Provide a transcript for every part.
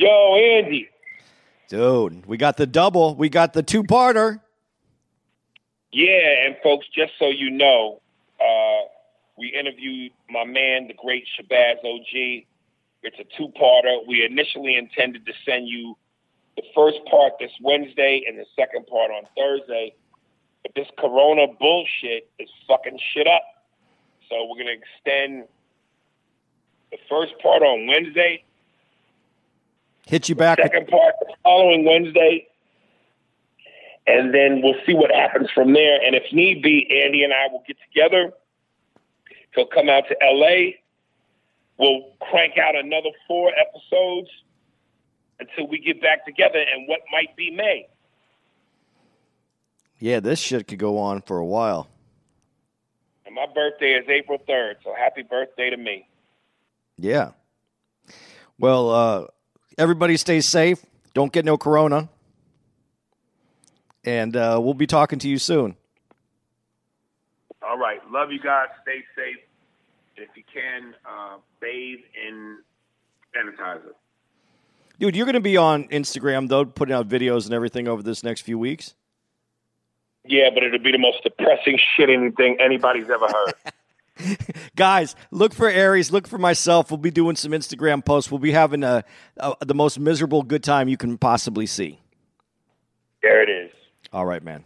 Yo, Andy. Dude, we got the double. We got the two parter. Yeah, and folks, just so you know, uh, we interviewed my man, the great Shabazz OG. It's a two parter. We initially intended to send you the first part this Wednesday and the second part on Thursday. But this corona bullshit is fucking shit up. So we're going to extend the first part on Wednesday, Hit you back. second part the following Wednesday, and then we'll see what happens from there. And if need be, Andy and I will get together. He'll come out to LA. We'll crank out another four episodes until we get back together and what might be May. Yeah, this shit could go on for a while. And my birthday is April 3rd, so happy birthday to me. Yeah. Well, uh, everybody stay safe. Don't get no corona. And uh, we'll be talking to you soon. All right. Love you guys. Stay safe. If you can, uh, bathe in sanitizer. Dude, you're going to be on Instagram, though, putting out videos and everything over this next few weeks. Yeah, but it'll be the most depressing shit anything anybody's ever heard. Guys, look for Aries. Look for myself. We'll be doing some Instagram posts. We'll be having a, a, the most miserable good time you can possibly see. there it is. All right, man.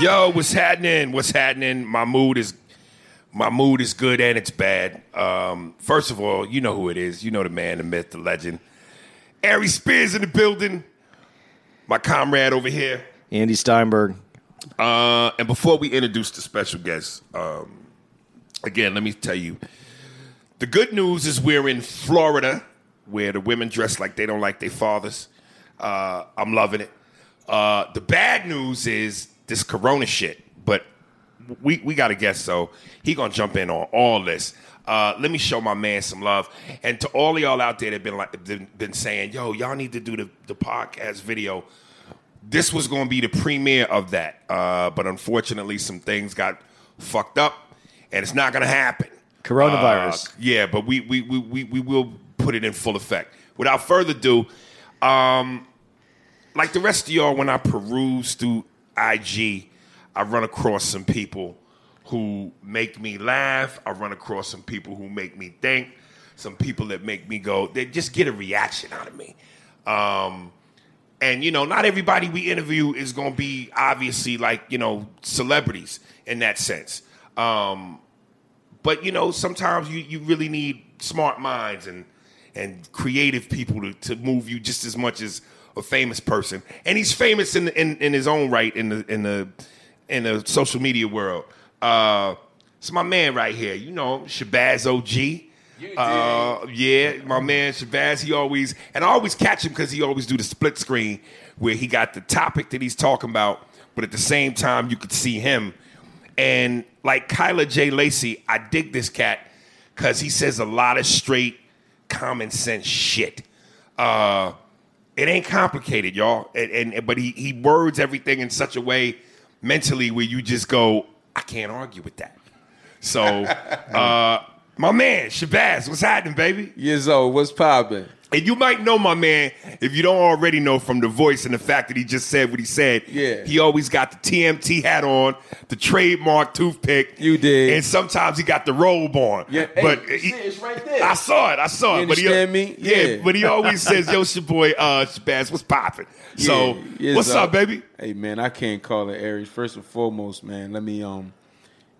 Yo, what's happening? What's happening? My mood is my mood is good and it's bad. Um, first of all, you know who it is. You know the man, the myth, the legend. Ari Spears in the building. My comrade over here. Andy Steinberg. Uh, and before we introduce the special guest, um, again, let me tell you the good news is we're in Florida where the women dress like they don't like their fathers. Uh, I'm loving it. Uh, the bad news is this corona shit, but we, we got a guest, so he gonna jump in on all this. Uh, let me show my man some love, and to all of y'all out there that been like been, been saying, "Yo, y'all need to do the, the podcast video." This was going to be the premiere of that, uh, but unfortunately, some things got fucked up, and it's not going to happen. Coronavirus. Uh, yeah, but we, we we we we will put it in full effect. Without further ado, um, like the rest of y'all, when I peruse through IG, I run across some people who make me laugh. I run across some people who make me think. Some people that make me go, they just get a reaction out of me. Um, and you know, not everybody we interview is going to be obviously like you know celebrities in that sense. Um, but you know, sometimes you, you really need smart minds and and creative people to, to move you just as much as a famous person. And he's famous in in, in his own right in the in the in the social media world. Uh, it's my man right here. You know, Shabazz OG. Uh, yeah, my man Shabazz. He always and I always catch him because he always do the split screen where he got the topic that he's talking about, but at the same time you could see him And like Kyla J. Lacey, I dig this cat because he says a lot of straight, common sense shit. Uh, it ain't complicated, y'all. And, and but he he words everything in such a way mentally where you just go, I can't argue with that. So, uh, my man Shabazz, what's happening, baby? Years old, what's poppin'? And you might know my man if you don't already know from the voice and the fact that he just said what he said. Yeah. He always got the TMT hat on, the trademark toothpick. You did. And sometimes he got the robe on. Yeah, But see, he- it's right there. I saw it. I saw You it. but he, understand me? Yeah. Yeah. But he always says, "Yo, it's your boy, uh, Shabazz, what's poppin'?" So, Yeah, what's up, baby? Hey man, I can't call it Aries. First and foremost, man, let me um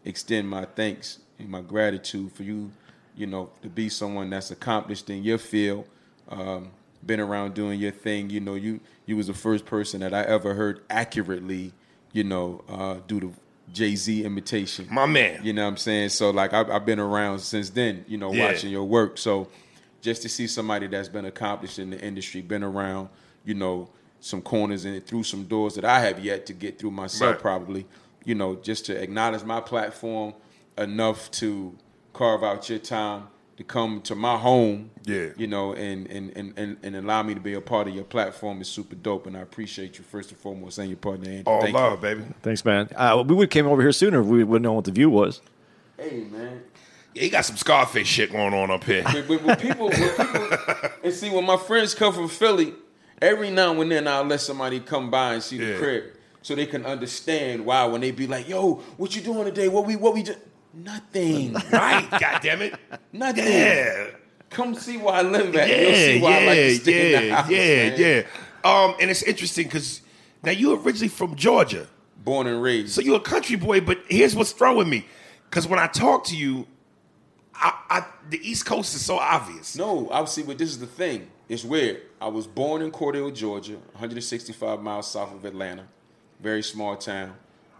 extend my thanks and my gratitude for you, you know, to be someone that's accomplished in your field, um, been around doing your thing. You know, you you was the first person that I ever heard accurately, you know, uh, do the Jay Z imitation. My man. You know what I'm saying? So like I've, I've been around since then, you know, Yeah. watching your work. So just to see somebody that's been accomplished in the industry, been around, you know, some corners and through some doors that I have yet to get through myself Right. probably, you know, just to acknowledge my platform enough to carve out your time to come to my home, Yeah. you know, and and, and, and and allow me to be a part of your platform is super dope, and I appreciate you first and foremost and your partner. Andy. All Thank love, baby. Thanks, man. Uh, we would have came over here sooner if we wouldn't know what the view was. Hey man, Yeah, he got some Scarface shit going on up here. But, but when people, when people, and see, when my friends come from Philly, every now and then I'll let somebody come by and see the crib, so they can understand why when they be like, "Yo, what you doing today? What we, what we just nothing, right? God damn it. nothing." Yeah. Come see why I live at. Yeah, You'll see why I like yeah, to stay in the yeah, house, yeah, man. yeah. Um, and it's interesting because now you're originally from Georgia, Born and raised. so you're a country boy. But here's what's throwing me, because when I talk to you, I, I the East Coast is so obvious. No, I see. But this is the thing. It's weird. I was born in Cordele, Georgia, 165 miles south of Atlanta, very small town.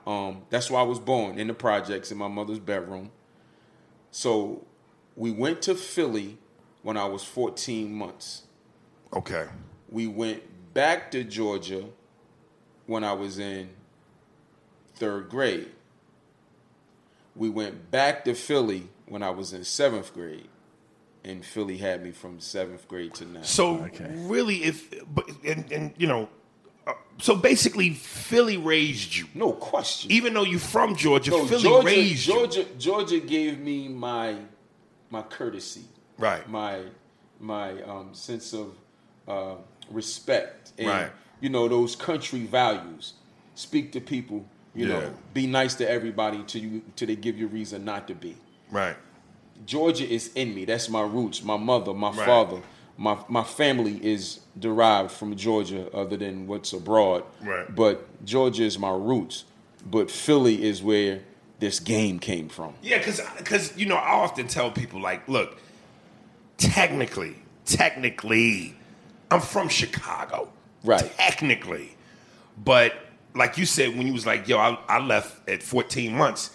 Um, that's where I was born in the projects in my mother's bedroom. So we went to Philly when I was 14 months. Okay, We went back to Georgia when I was in third grade. We went back to Philly when I was in seventh grade. And Philly had me from seventh grade to now. so okay. really, if but and, and you know, so basically, Philly raised you, no question. even though you're from Georgia. No, Philly Georgia, raised you, Georgia, Georgia gave me my my courtesy, right? my my um, sense of uh, respect, and Right. you know those country values. Speak to people, you Yeah. know, be nice to everybody till you till they give you a reason not to be. Right. Georgia is in me. That's my roots. My mother, my Right. father, my my family is derived from Georgia, other than what's abroad. Right. But Georgia is my roots. But Philly is where this game came from. Yeah, because because you know I often tell people like, look, technically, technically, I'm from Chicago, Right. Technically, but like you said when you was like, yo, I, I left at 14 months.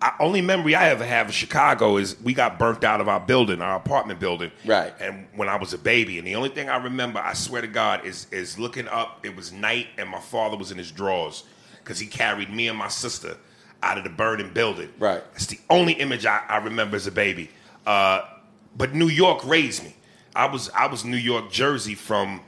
I, only memory I ever have of Chicago is we got burnt out of our building, our apartment building, Right. And when I was a baby, and the only thing I remember, I swear to God, is is looking up. It was night, and my father was in his drawers because he carried me and my sister out of the burning building. Right. That's the only image I, I remember as a baby. Uh, but New York raised me. I was I was New York Jersey from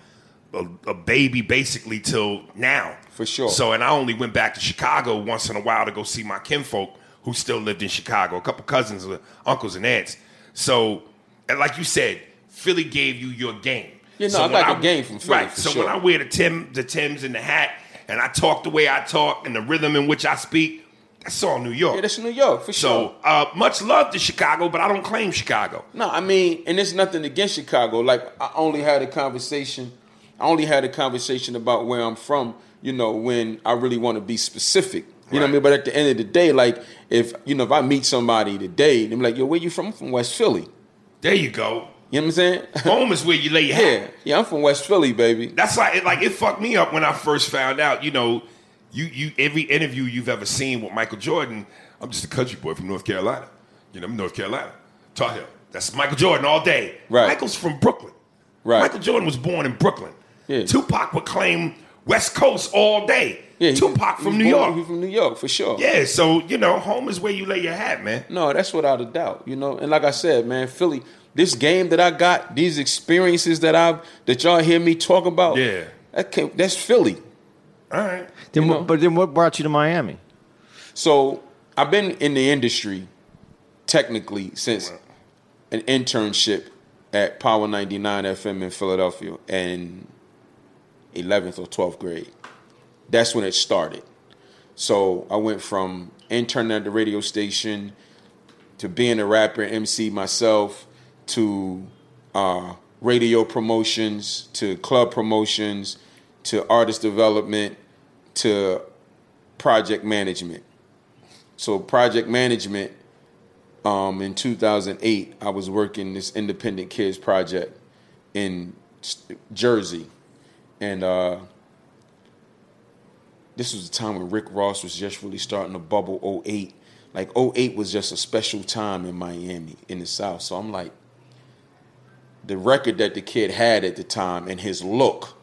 a, a baby basically till now. For sure. So and I only went back to Chicago once in a while to go see my kinfolk who still lived in Chicago. A couple cousins, uncles and aunts. So and like you said, Philly gave you your game. Yeah, no, So I got the game from Philly, Right. so sure. when I wear the Tim, the Tims and the hat, and I talk the way I talk and the rhythm in which I speak, that's all New York. Yeah, that's New York for sure. So uh, much love to Chicago, but I don't claim Chicago. No, I mean, and it's nothing against Chicago. Like I only had a conversation. I only had a conversation about where I'm from. You know, when I really want to be specific. You know what I mean? But at the end of the day, like if you know if I meet somebody today, they're like, "Yo, where you from?" I'm from West Philly. There you go. You know what I'm saying? Home is where you lay your yeah, hat. yeah. I'm from West Philly, baby. That's like it, like it fucked me up when I first found out. You know, you you every interview you've ever seen with Michael Jordan. I'm just a country boy from North Carolina. You know, I'm North Carolina, Tar Heel. That's Michael Jordan all day. Right. Michael's from Brooklyn. Right. Michael Jordan was born in Brooklyn. Yeah. Tupac would claim West Coast all day. Yeah, Tupac he from New born- York. He from New York for sure. Yeah, so you know, home is where you lay your hat, man. No, that's without a doubt. You know, and like I said, man, Philly, this game that I got, these experiences that I've that y'all hear me talk about, Yeah. that came, that's Philly. All right. Then, You what, know. but then what brought you to Miami? So I've been in the industry technically since an internship at Power 99 FM in Philadelphia in 11th or 12th grade. That's when it started. So I went from interning at the radio station to being a rapper, MC myself, to uh, radio promotions, to club promotions, to artist development, to project management. So project management, um, in 2008, I was working this independent kids project in Jersey, and uh, this was the time when Rick Ross was just really starting to bubble. 08, like 08 was just a special time in Miami in the South. So I'm like, the record that the kid had at the time and his look,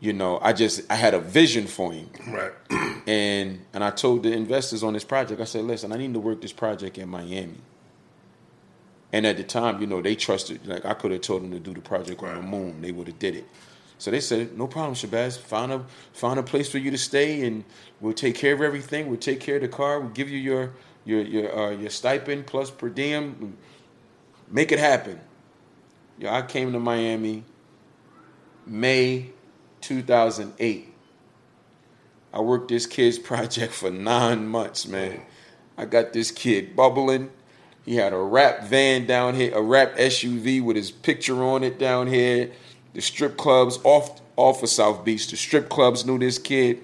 you know, I just I had a vision for him Right. and and I told the investors on this project, I said, listen, I need to work this project in Miami. And at the time, you know, they trusted. Like I could have told them to do the project on the moon, they would have did it. So they said, no problem, Shabazz. Find a find a place for you to stay, and we'll take care of everything. We'll take care of the car. We'll give you your your your uh, your stipend plus per diem. Make it happen. Yeah, I came to Miami May 2008. I worked this kid's project for nine months, man. I got this kid bubbling. He had a rap van down here, a rap SUV with his picture on it down here. The strip clubs off off of South Beach, the strip clubs knew this kid.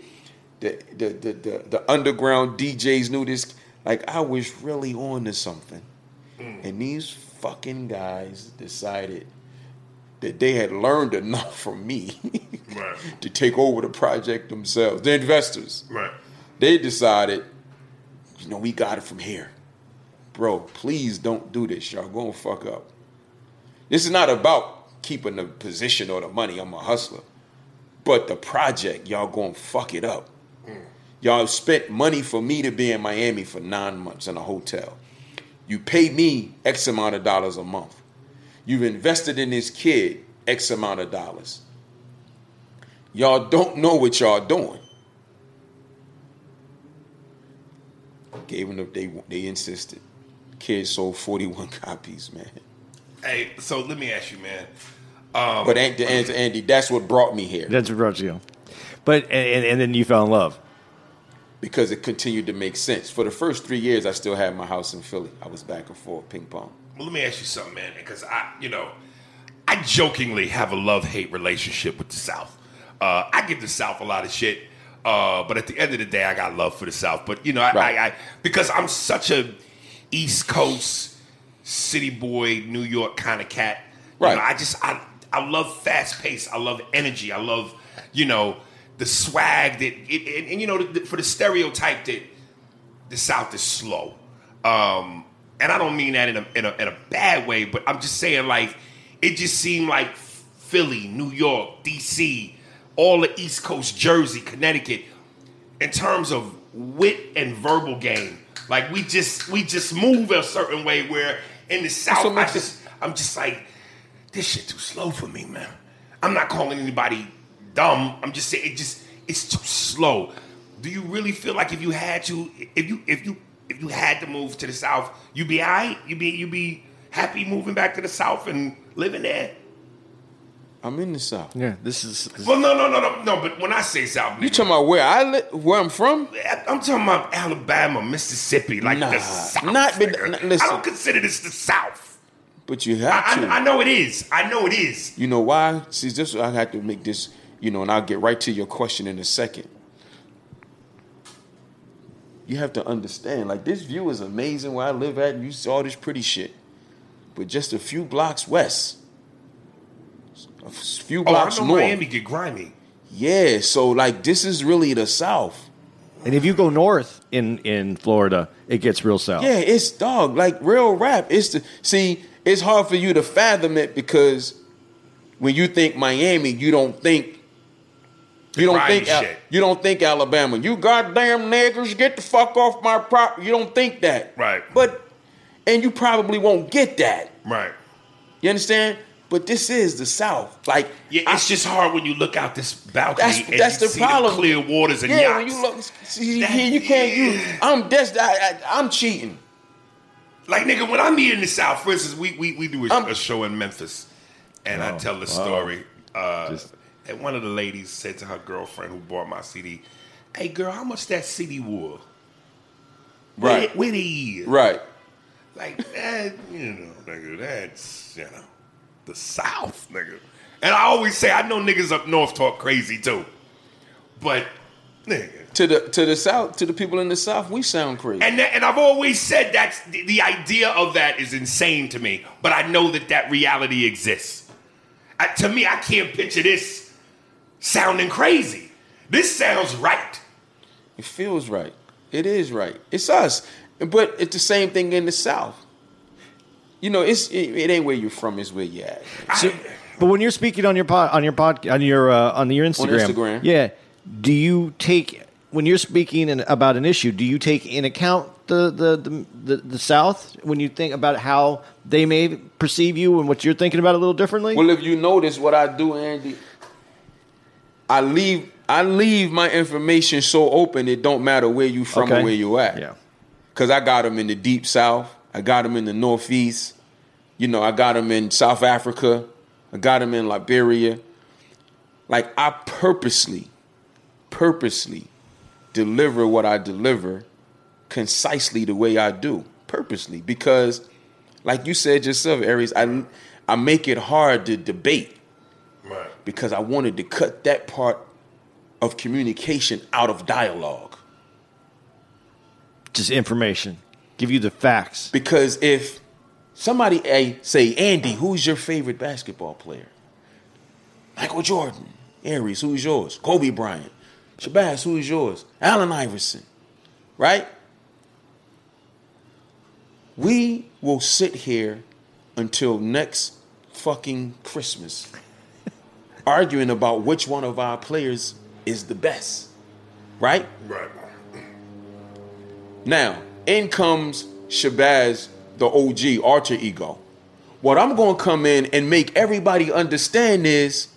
The the the the, the underground DJs knew this. Like I was really on to something. Mm. And these fucking guys decided that they had learned enough from me Right. to take over the project themselves. The investors. Right. They decided, you know, we got it from here. Bro, please don't do this. Y'all gonna fuck up. This is not about keeping the position or the money. I'm a hustler. But the project, y'all gonna fuck it up. Mm. Y'all spent money for me to be in Miami for nine months in a hotel. You pay me X amount of dollars a month. You've invested in this kid X amount of dollars. Y'all don't know what y'all doing. Gave them the, they they insisted. Kid sold 41 copies, man. Hey, so let me ask you, man. But An- to answer Andy, that's what brought me here That's what brought you. But and, and then you fell in love. because it continued to make sense. For the first three years, I still had my house in Philly. I was back and forth, ping pong. Well, let me ask you something, man, because I, you know, I jokingly have a love hate relationship with the South. Uh, I give the South a lot of shit, uh, but at the end of the day, I got love for the South. But you know, I, Right. I, I because I'm such a East Coast city boy, New York kind of cat. you Right. know, I just I I love fast pace. I love energy. I love you know the swag that it, and, and you know the, for the stereotype that the South is slow. Um, and I don't mean that in a, in a in a bad way, but I'm just saying like it just seemed like Philly, New York, DC, all the East Coast, Jersey, Connecticut, in terms of wit and verbal game. Like we just we just move a certain way where in the South I just I'm just like this shit too slow for me, man. I'm not calling anybody dumb. I'm just saying it just it's too slow. Do you really feel like if you had to if you if you if you had to move to the South, you'd be alright? You'd be you'd be happy moving back to the South and living there? I'm in the South. Yeah, this is. This, Well, no, no, no, no, no. But when I say South, You nigga, talking about where I live, where I'm from? I'm talking about Alabama, Mississippi, like Nah, the South. not- but- nigga. n- listen. I don't consider this the South. But you have I, to. I, I know it is. I know it is. You know why? See, this I had to make this. You know, and I'll get right to your question in a second. You have to understand, like this view is amazing where I live at. And you see all this pretty shit, but just a few blocks west, a f- few Oh, I blocks know north. Miami get grimy. Yeah, so like this is really the South. and if you go north in in Florida, it gets real south. Yeah, it's dog like real rap. It's the see. It's hard for you to fathom it because when you think Miami, you don't think You don't grimy think Al- shit. you don't think Alabama. You goddamn niggers, get the fuck off my prop. You don't think that, Right. But and you probably won't get that. Right. You understand? But this is the South. Like Yeah, I- it's just hard when you look out this balcony That's and that's you the see problem. the clear waters and yeah, yachts. when you look, see, That- here you can't use. I'm that's I, I, I'm cheating. Like nigga, when I'm here in the South, for instance, we we, we do a, a show in Memphis, and I tell the story. Uh, and one of the ladies said to her girlfriend who bought my CD, "Hey girl, how much that CD was? Right. where, where they is? Right. Like that, you know, nigga, that's you know, the South, nigga. And I always say, I know niggas up north talk crazy too, but nigga, To the to the South, to the people in the South, we sound crazy. And that, and I've always said that's the, the idea of that is insane to me, but I know that that reality exists. I, to me, I can't picture this sounding crazy. This sounds right. It feels right. It is right. It's us. But it's the same thing in the South. You know, it's it, it ain't where you're from, it's where you're at. So, but when you're speaking on your pod, on your pod, on your uh, on your Instagram, Instagram. yeah, do you take when you're speaking in, about an issue? Do you take in account the the, the the the South when you think about how they may perceive you and what you're thinking about a little differently? Well, if you notice what I do, Andy, I leave I leave my information so open it don't matter where you from Okay. or where you at. yeah, Cause I got them in the deep south. I got them in the northeast. You know, I got them in South Africa. I got them in Liberia. Like I purposely, purposely deliver what I deliver concisely the way I do, purposely, because, like you said yourself, Aries, I I make it hard to debate Right. because I wanted to cut that part of communication out of dialogue. just information, give you the facts. Because if somebody eh, say, Andy, who's your favorite basketball player? Michael Jordan. Aries, who's yours? Kobe Bryant. Shabazz, who's yours? Allen Iverson. Right? We will sit here until next fucking Christmas arguing about which one of our players is the best. Right? Right. Now, in comes Shabazz, the OG alter ego. What I'm going to come in and make everybody understand is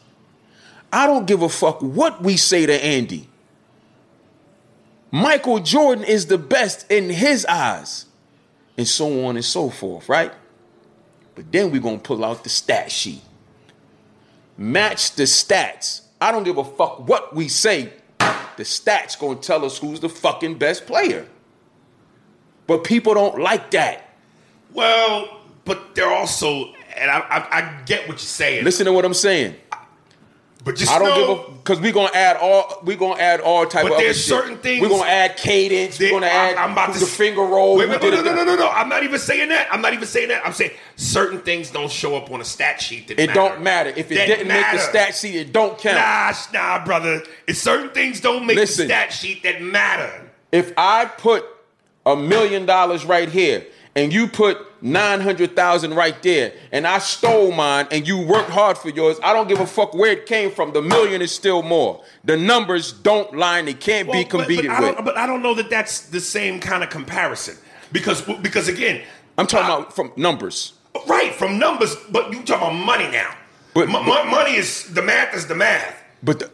I don't give a fuck what we say to Andy. Michael Jordan is the best in his eyes, and so on and so forth, right? But then we're going to pull out the stat sheet. Match the stats. I don't give a fuck what we say. The stats going to tell us who's the fucking best player. But people don't like that. Well, but they're also, and I, I, I get what you're saying. Listen to what I'm saying. but just I don't know, give a because we're gonna add all we're gonna add all type But of other there's shit. certain things- We're gonna add cadence. We're gonna add I'm about to the finger roll. Wait, wait, no, no, no, no, no, no. I'm not even saying that. I'm not even saying that. I'm saying certain things don't show up on a stat sheet that It matter. don't matter if it That didn't make the stat sheet. It don't count. Nah, nah, brother. It's certain things don't make Listen. the stat sheet that matter. If I put a million dollars right here and you put nine hundred thousand right there, and I stole mine and you worked hard for yours, I don't give a fuck where it came from. The million is still more. The numbers don't line. They can't Well, be but- but, competed I with. don't, but I don't know that that's the same kind of comparison because because again, I'm talking I- about from numbers. right from numbers, but you talking about money now. But- Mo- mo- money is the math is the math. But the,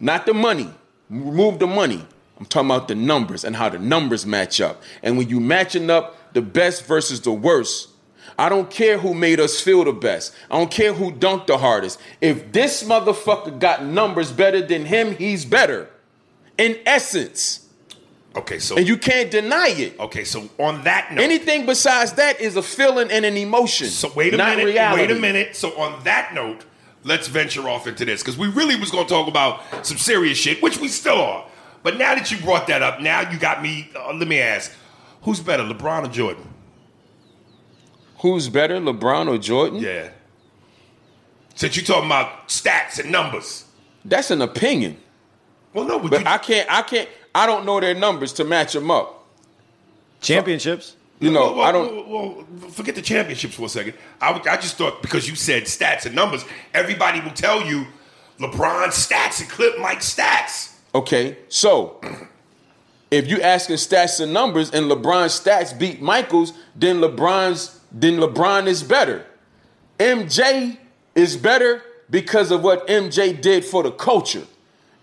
not the money. Remove the money. I'm talking about the numbers and how the numbers match up. And when you matching up the best versus the worst, I don't care who made us feel the best. I don't care who dunked the hardest. If this motherfucker got numbers better than him, he's better. In essence. Okay, so And you can't deny it. okay, so on that note, Anything besides that is a feeling and an emotion. So wait a minute. Reality. Wait a minute. So on that note, let's venture off into this because we really was going to talk about some serious shit, which we still are. But now that you brought that up, now you got me. Uh, let me ask, who's better, LeBron or Jordan? Who's better, LeBron or Jordan? Yeah. Since you're talking about stats and numbers. That's an opinion. Well, no, but, But you, I can't. I can't. I don't know their numbers to match them up. Championships. You know, well, well, I don't. Well, well, forget the championships for a second. I, I just thought because you said stats and numbers, everybody will tell you LeBron stats and clip Mike stats. Okay, so if you asking stats and numbers and LeBron's stats beat Michael's, then LeBron's then LeBron is better. MJ is better because of what MJ did for the culture.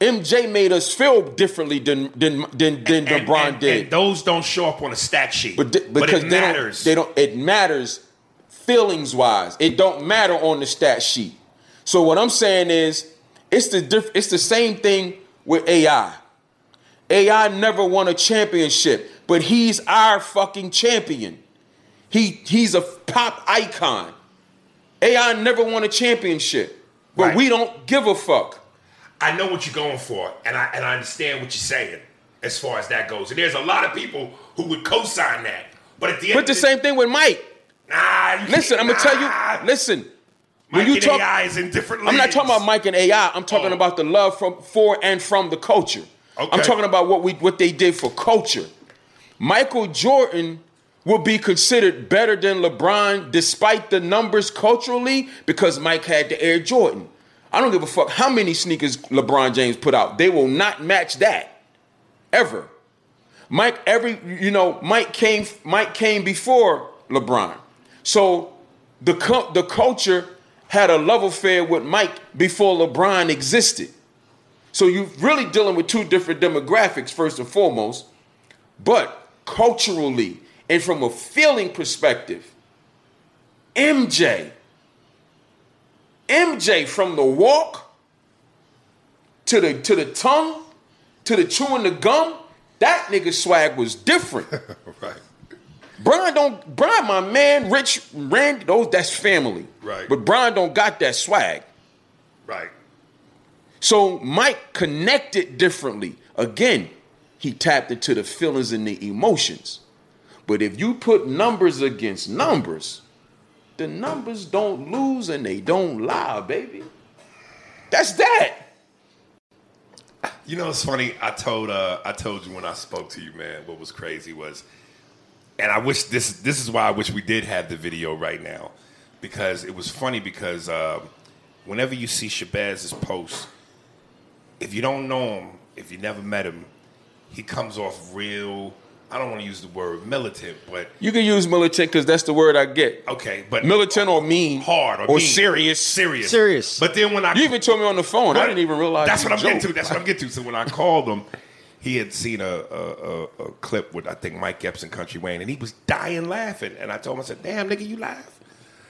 MJ made us feel differently than than than, than And- LeBron and- did. and those don't show up on a stat sheet. But, th- because it they matters. don't, they don't. It matters feelings wise. It don't matter on the stat sheet. So what I'm saying is, it's the diff- It's the same thing with AI. AI never won a championship, but he's our fucking champion. He he's a pop icon. AI never won a championship, but Right. we don't give a fuck. I know what you're going for, and I and I understand what you're saying as far as that goes. And there's a lot of people who would co-sign that. But at the end, But the same thing with Mike. Nah, you Listen, I'm gonna tell you. Listen, Mike when you talk, AI is in different. I'm not talking about Mike and AI. I'm talking Oh. about the love from for and from the culture. I'm talking about what we what they did for culture. Michael Jordan will be considered better than LeBron despite the numbers culturally because Mike had the Air Jordan. I don't give a fuck how many sneakers LeBron James put out. They will not match that ever. Mike every you know Mike came Mike came before LeBron. So the the culture had a love affair with Mike before LeBron existed. So you're really dealing with two different demographics first and foremost, but culturally and from a feeling perspective, MJ MJ from the walk to the to the tongue to the chewing the gum, that nigga swag was different. right. Brian don't Brian, my man, Rich Randy, those that's family. Right. But Brian don't got that swag. Right. So Mike connected differently. Again, he tapped into the feelings and the emotions. But if you put numbers against numbers, the numbers don't lose and they don't lie, baby. That's that. You know, it's funny. I told uh, I told you when I spoke to you, man. What was crazy was, and I wish this this is why I wish we did have the video right now, because it was funny because um, whenever you see Shabazz's post, if you don't know him, if you never met him, he comes off real. I don't want to use the word militant, but You can use militant because that's the word I get. okay, but Militant or mean. hard or, or mean. serious. serious, Serious. But then when I You even told me on the phone. I didn't even realize. That's what I'm getting to. That's what I'm getting to. So when I called him, he had seen a, a, a, clip with I think Mike Epps and Country Wayne, and he was dying laughing. And I told him, I said, "Damn, nigga, you laugh.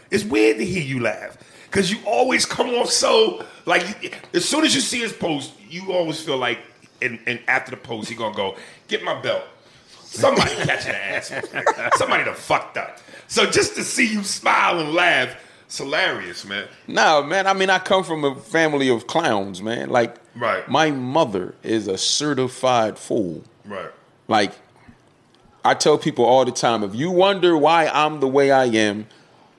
It's weird to hear you laugh because you always come off so like. As soon as you see his post, you always feel like, and, and after the post, he gonna go get my belt. Somebody catch the ass. Somebody done fucked up. So just to see you smile and laugh, it's hilarious, man. No, man. I mean, I come from a family of clowns, man. Like, Right. my mother is a certified fool. Right. Like, I tell people all the time, if you wonder why I'm the way I am,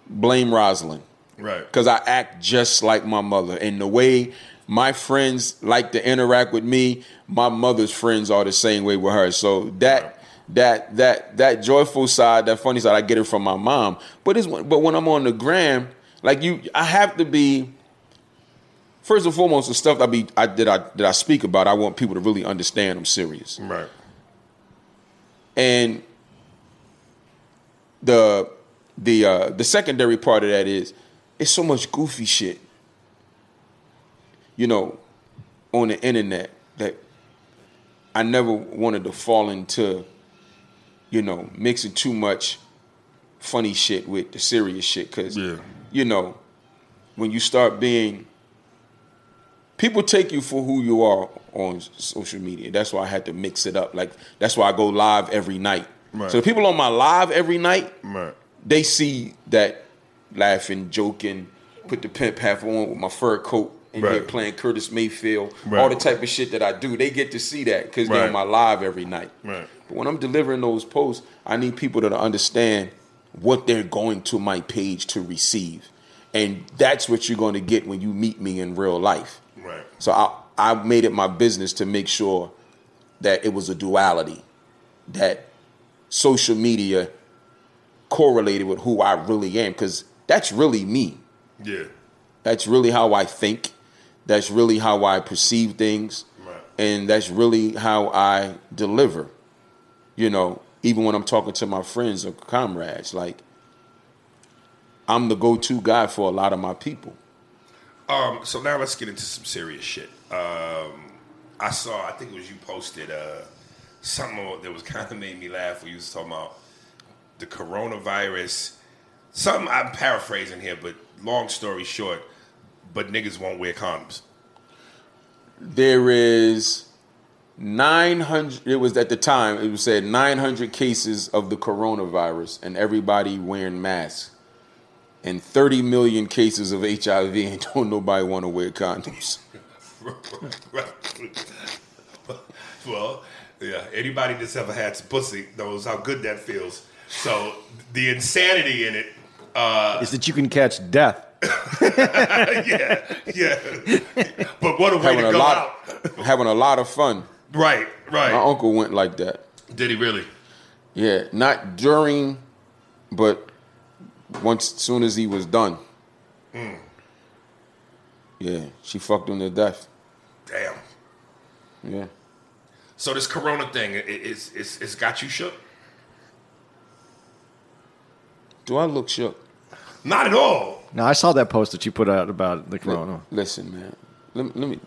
blame Rosalind. Right. Because I act just like my mother. And the way my friends like to interact with me, my mother's friends are the same way with her. So that that that that joyful side, that funny side, I get it from my mom. But it's when- but when I'm on the gram, like you, I have to be. First and foremost, the stuff I be I, that I that I speak about, I want people to really understand I'm serious. Right. And the the uh, the secondary part of that is it's so much goofy shit, you know, on the internet that I never wanted to fall into, you know, mixing too much funny shit with the serious shit because Yeah. you know when you start being people take you for who you are on social media. That's why I had to mix it up. Like that's why I go live every night. Right. So the people on my live every night, Right. they see that laughing, joking, put the pimp hat on with my fur coat and Right. playing Curtis Mayfield, all the type of shit that I do. They get to see that because they're on my live every night. Right. But when I'm delivering those posts, I need people to understand what they're going to my page to receive. And that's what you're going to get when you meet me in real life. Right. So I, I made it my business to make sure that it was a duality, that social media correlated with who I really am, because that's really me. Yeah. That's really how I think. That's really how I perceive things, Right. and that's really how I deliver. You know, even when I'm talking to my friends or comrades, like I'm the go-to guy for a lot of my people. Um, so now let's get into some serious shit. Um, I saw, I think it was you posted uh, something that was kind of made me laugh. Where you was talking about the coronavirus. Something I'm paraphrasing here, but long story short, but niggas won't wear condoms. There is 900. It was at the time. It was said 900 cases of the coronavirus, and everybody wearing masks. And 30 million cases of HIV, and don't nobody want to wear condoms. well, yeah. Anybody that's ever had some pussy knows how good that feels. So the insanity in it. Uh, Is that you can catch death. yeah, yeah. But what a way having to a go lot, out. having a lot of fun. Right, right. My uncle went like that. Did he really? Yeah, not during, but once soon as he was done. Mm. Yeah, she fucked him to death. Damn. Yeah. So this corona thing, it, it's, it's, it's got you shook? Do I look shook? Not at all. Now I saw that post that you put out about the corona. Listen, man. Let, me- let me.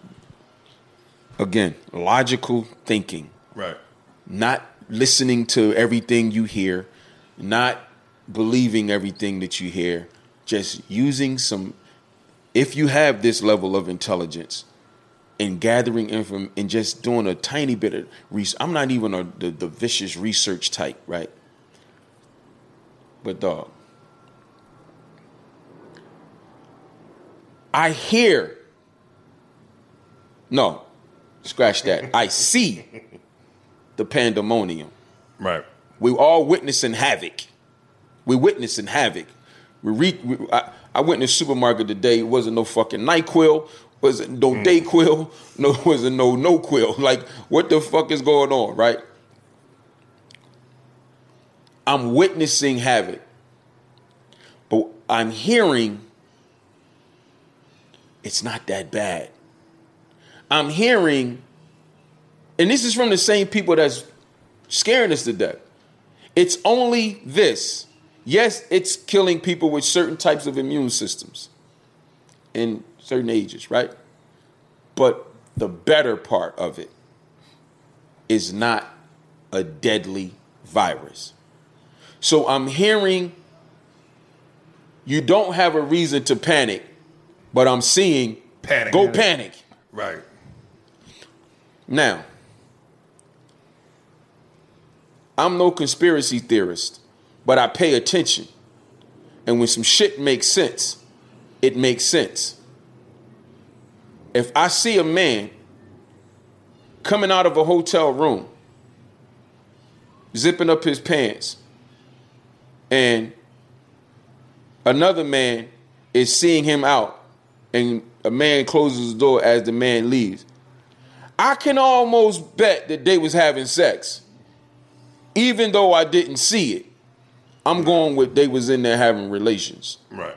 Again, logical thinking, Right. not listening to everything you hear, not believing everything that you hear, just using some. If you have this level of intelligence and gathering information and just doing a tiny bit of research, I'm not even a, the, the vicious research type, right? But dog, I hear. No, scratch that. I see the pandemonium. Right. We're all witnessing havoc. We witnessing havoc. We, re, we I, I went in the supermarket today. It wasn't no fucking Nyquil. Wasn't no hmm. Dayquil. No, wasn't no no quill. Like what the fuck is going on, right? I'm witnessing havoc, but I'm hearing it's not that bad. I'm hearing, and this is from the same people that's scaring us to death. It's only this. Yes, it's killing people with certain types of immune systems in certain ages, right? But the better part of it is not a deadly virus. So I'm hearing you don't have a reason to panic, but I'm seeing Panic. Go panic. Right. Now, I'm no conspiracy theorist, but I pay attention. And when some shit makes sense, it makes sense. If I see a man coming out of a hotel room, zipping up his pants, and another man is seeing him out, and a man closes the door as the man leaves, I can almost bet that they was having sex. Even though I didn't see it. I'm going with they was in there having relations. Right.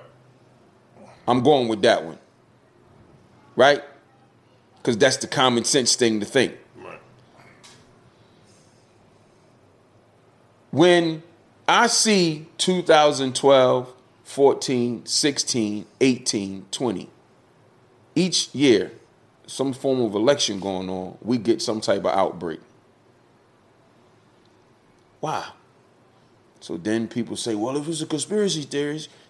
I'm going with that one. Right? Cuz that's the common sense thing to think. Right. When I see 2012, 14, 16, 18, 20 each year some form of election going on, we get some type of outbreak. Wow. So then people say, well, if it's a conspiracy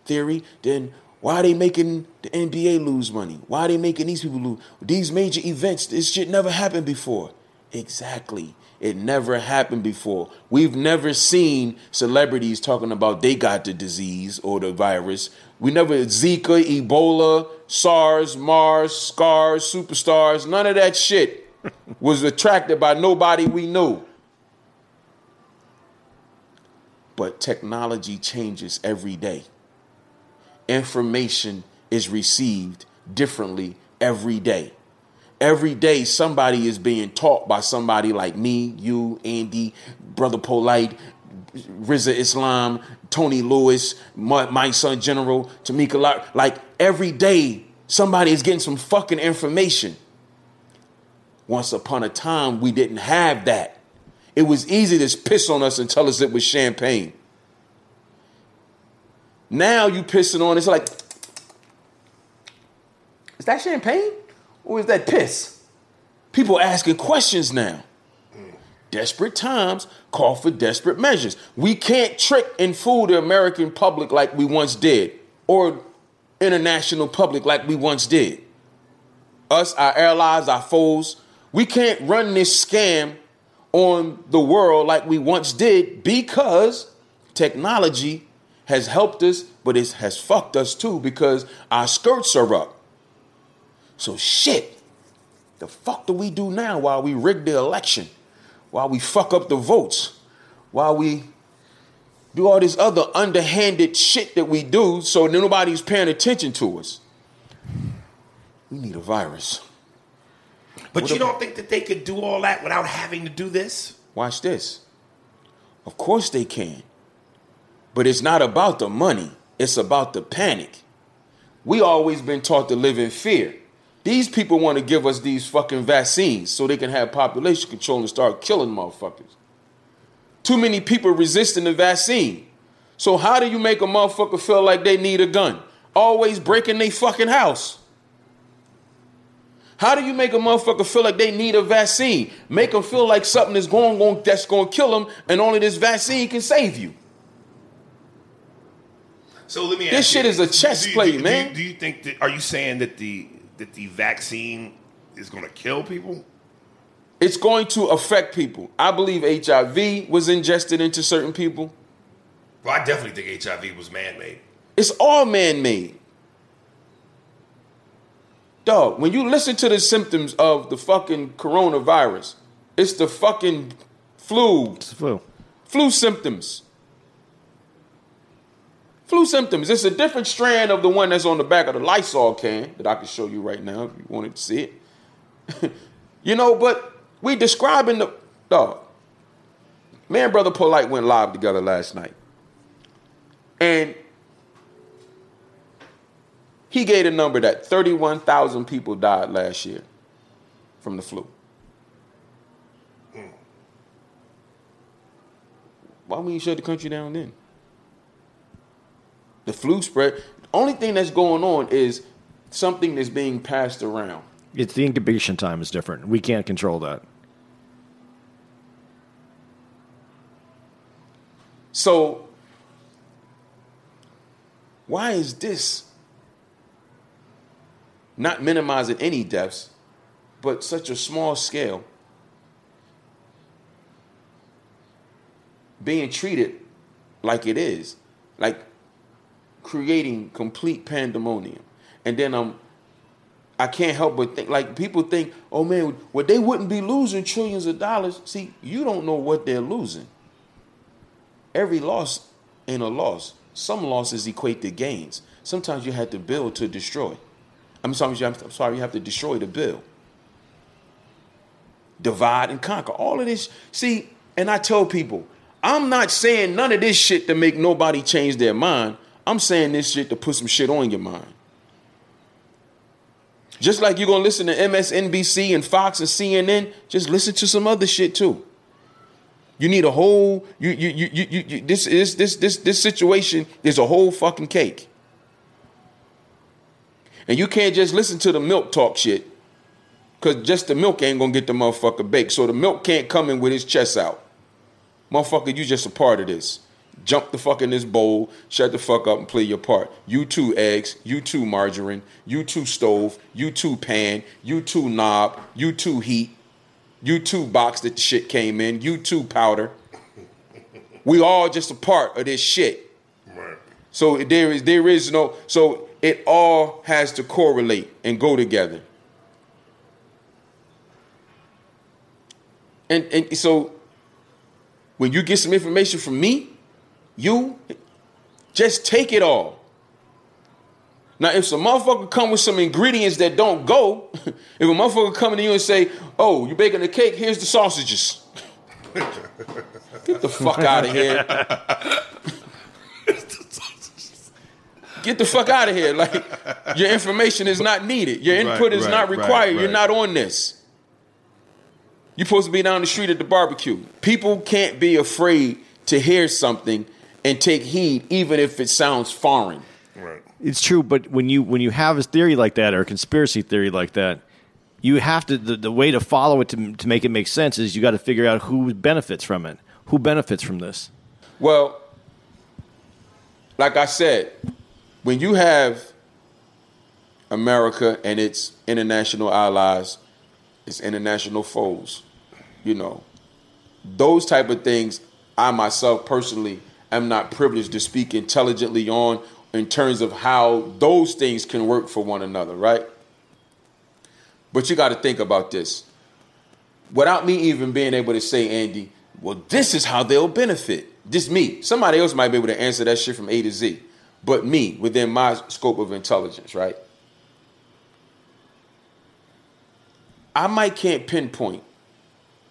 theory, then why are they making the NBA lose money? Why are they making these people lose? These major events, this shit never happened before. Exactly. It never happened before. We've never seen celebrities talking about they got the disease or the virus. We never Zika, Ebola, SARS, Mars, scars, superstars, none of that shit was attracted by nobody we knew. But technology changes every day. Information is received differently every day. Every day, somebody is being taught by somebody like me, you, Andy, Brother Polite, Rizza Islam, Tony Lewis, my, my son General, Tamika. Like every day, Somebody is getting some fucking information. Once upon a time, we didn't have that. It was easy to piss on us and tell us it was champagne. Now you pissing on it's like, is that champagne or is that piss? People asking questions now. Desperate times call for desperate measures. We can't trick and fool the American public like we once did, or international public like we once did. Us, our allies, our foes, we can't run this scam on the world like we once did because technology has helped us, but it has fucked us too because our skirts are up. So shit, the fuck do we do now while we rig the election? While we fuck up the votes? While we do all this other underhanded shit that we do so nobody's paying attention to us? We need a virus. But What you don't think that they could do all that without having to do this? Watch this. Of course they can. But it's not about the money, it's about the panic. We always been taught to live in fear. These people want to give us these fucking vaccines so they can have population control and start killing motherfuckers. Too many people resisting the vaccine. So how do you make a motherfucker feel like they need a gun? Always breaking their fucking house. How do you make a motherfucker feel like they need a vaccine? Make them feel like something is going on that's going to kill them, and only this vaccine can save you. So let me ask you. This shit you, is a chess do play, do you- man. Do you think that are you saying that the that the vaccine is going to kill people? It's going to affect people. I believe HIV was ingested into certain people. Well, I definitely think HIV was man-made. It's all man made. Dog, when you listen to the symptoms of the fucking coronavirus, it's the fucking flu, It's the flu. flu symptoms. Flu symptoms. It's a different strand of the one that's on the back of the Lysol can that I can show you right now if you wanted to see it. you know, but we describing the dog. Me and Brother Polite went live together last night. And he gave a number that 31,000 people died last year from the flu. Hmm. Why wouldn't you shut the country down then? The flu spread. The only thing that's going on is something that's being passed around. It's the incubation time is different. We can't control that. So, why is this not minimizing any deaths, but such a small scale being treated like it is, like creating complete pandemonium? And then um, I can't help but think like people think, oh man, well they wouldn't be losing trillions of dollars. See, you don't know what they're losing every loss ain't a loss. Some losses equate to gains. Sometimes you have to build to destroy. I'm sorry, you have, I'm sorry, you have to destroy the bill. Divide and conquer. All of this. See, and I tell people, I'm not saying none of this shit to make nobody change their mind. I'm saying this shit to put some shit on your mind. Just like you're gonna listen to MSNBC and Fox and CNN, just listen to some other shit too. You need a whole you you you you, you, this is this this this situation is a whole fucking cake. And you can't just listen to the milk talk shit. Cause just the milk ain't gonna get the motherfucker baked. So the milk can't come in with his chest out. Motherfucker, you just a part of this. Jump the fuck in this bowl, shut the fuck up and play your part. You too eggs, you too margarine, you too stove, you too pan, you too knob, you too heat. You too box that the shit came in. You too powder. We all just a part of this shit. Right. So there is there is no so it all has to correlate and go together. And and so when you get some information from me, you just take it all. Now, if some motherfucker come with some ingredients that don't go, if a motherfucker come to you and say, "Oh, you're baking a cake? Here's the sausages." Get the fuck out of here. get the fuck out of here. Like your information is not needed. Your input Right, is right, not right, required. You're right. not on this. You're supposed to be down the street at the barbecue. People can't be afraid to hear something and take heed, even if it sounds foreign. Right. It's true, but when you when you have a theory like that or a conspiracy theory like that, you have to the, the way to follow it to to make it make sense is you got to figure out who benefits from it. Who benefits from this? Well, like I said, when you have America and its international allies, its international foes, you know, those type of things, I myself personally am not privileged to speak intelligently on in terms of how those things can work for one another, right? But you got to think about this. Without me even being able to say, Andy, well, this is how they'll benefit. Just me. Somebody else might be able to answer that shit from A to Z. But me, within my scope of intelligence, right? I might can't pinpoint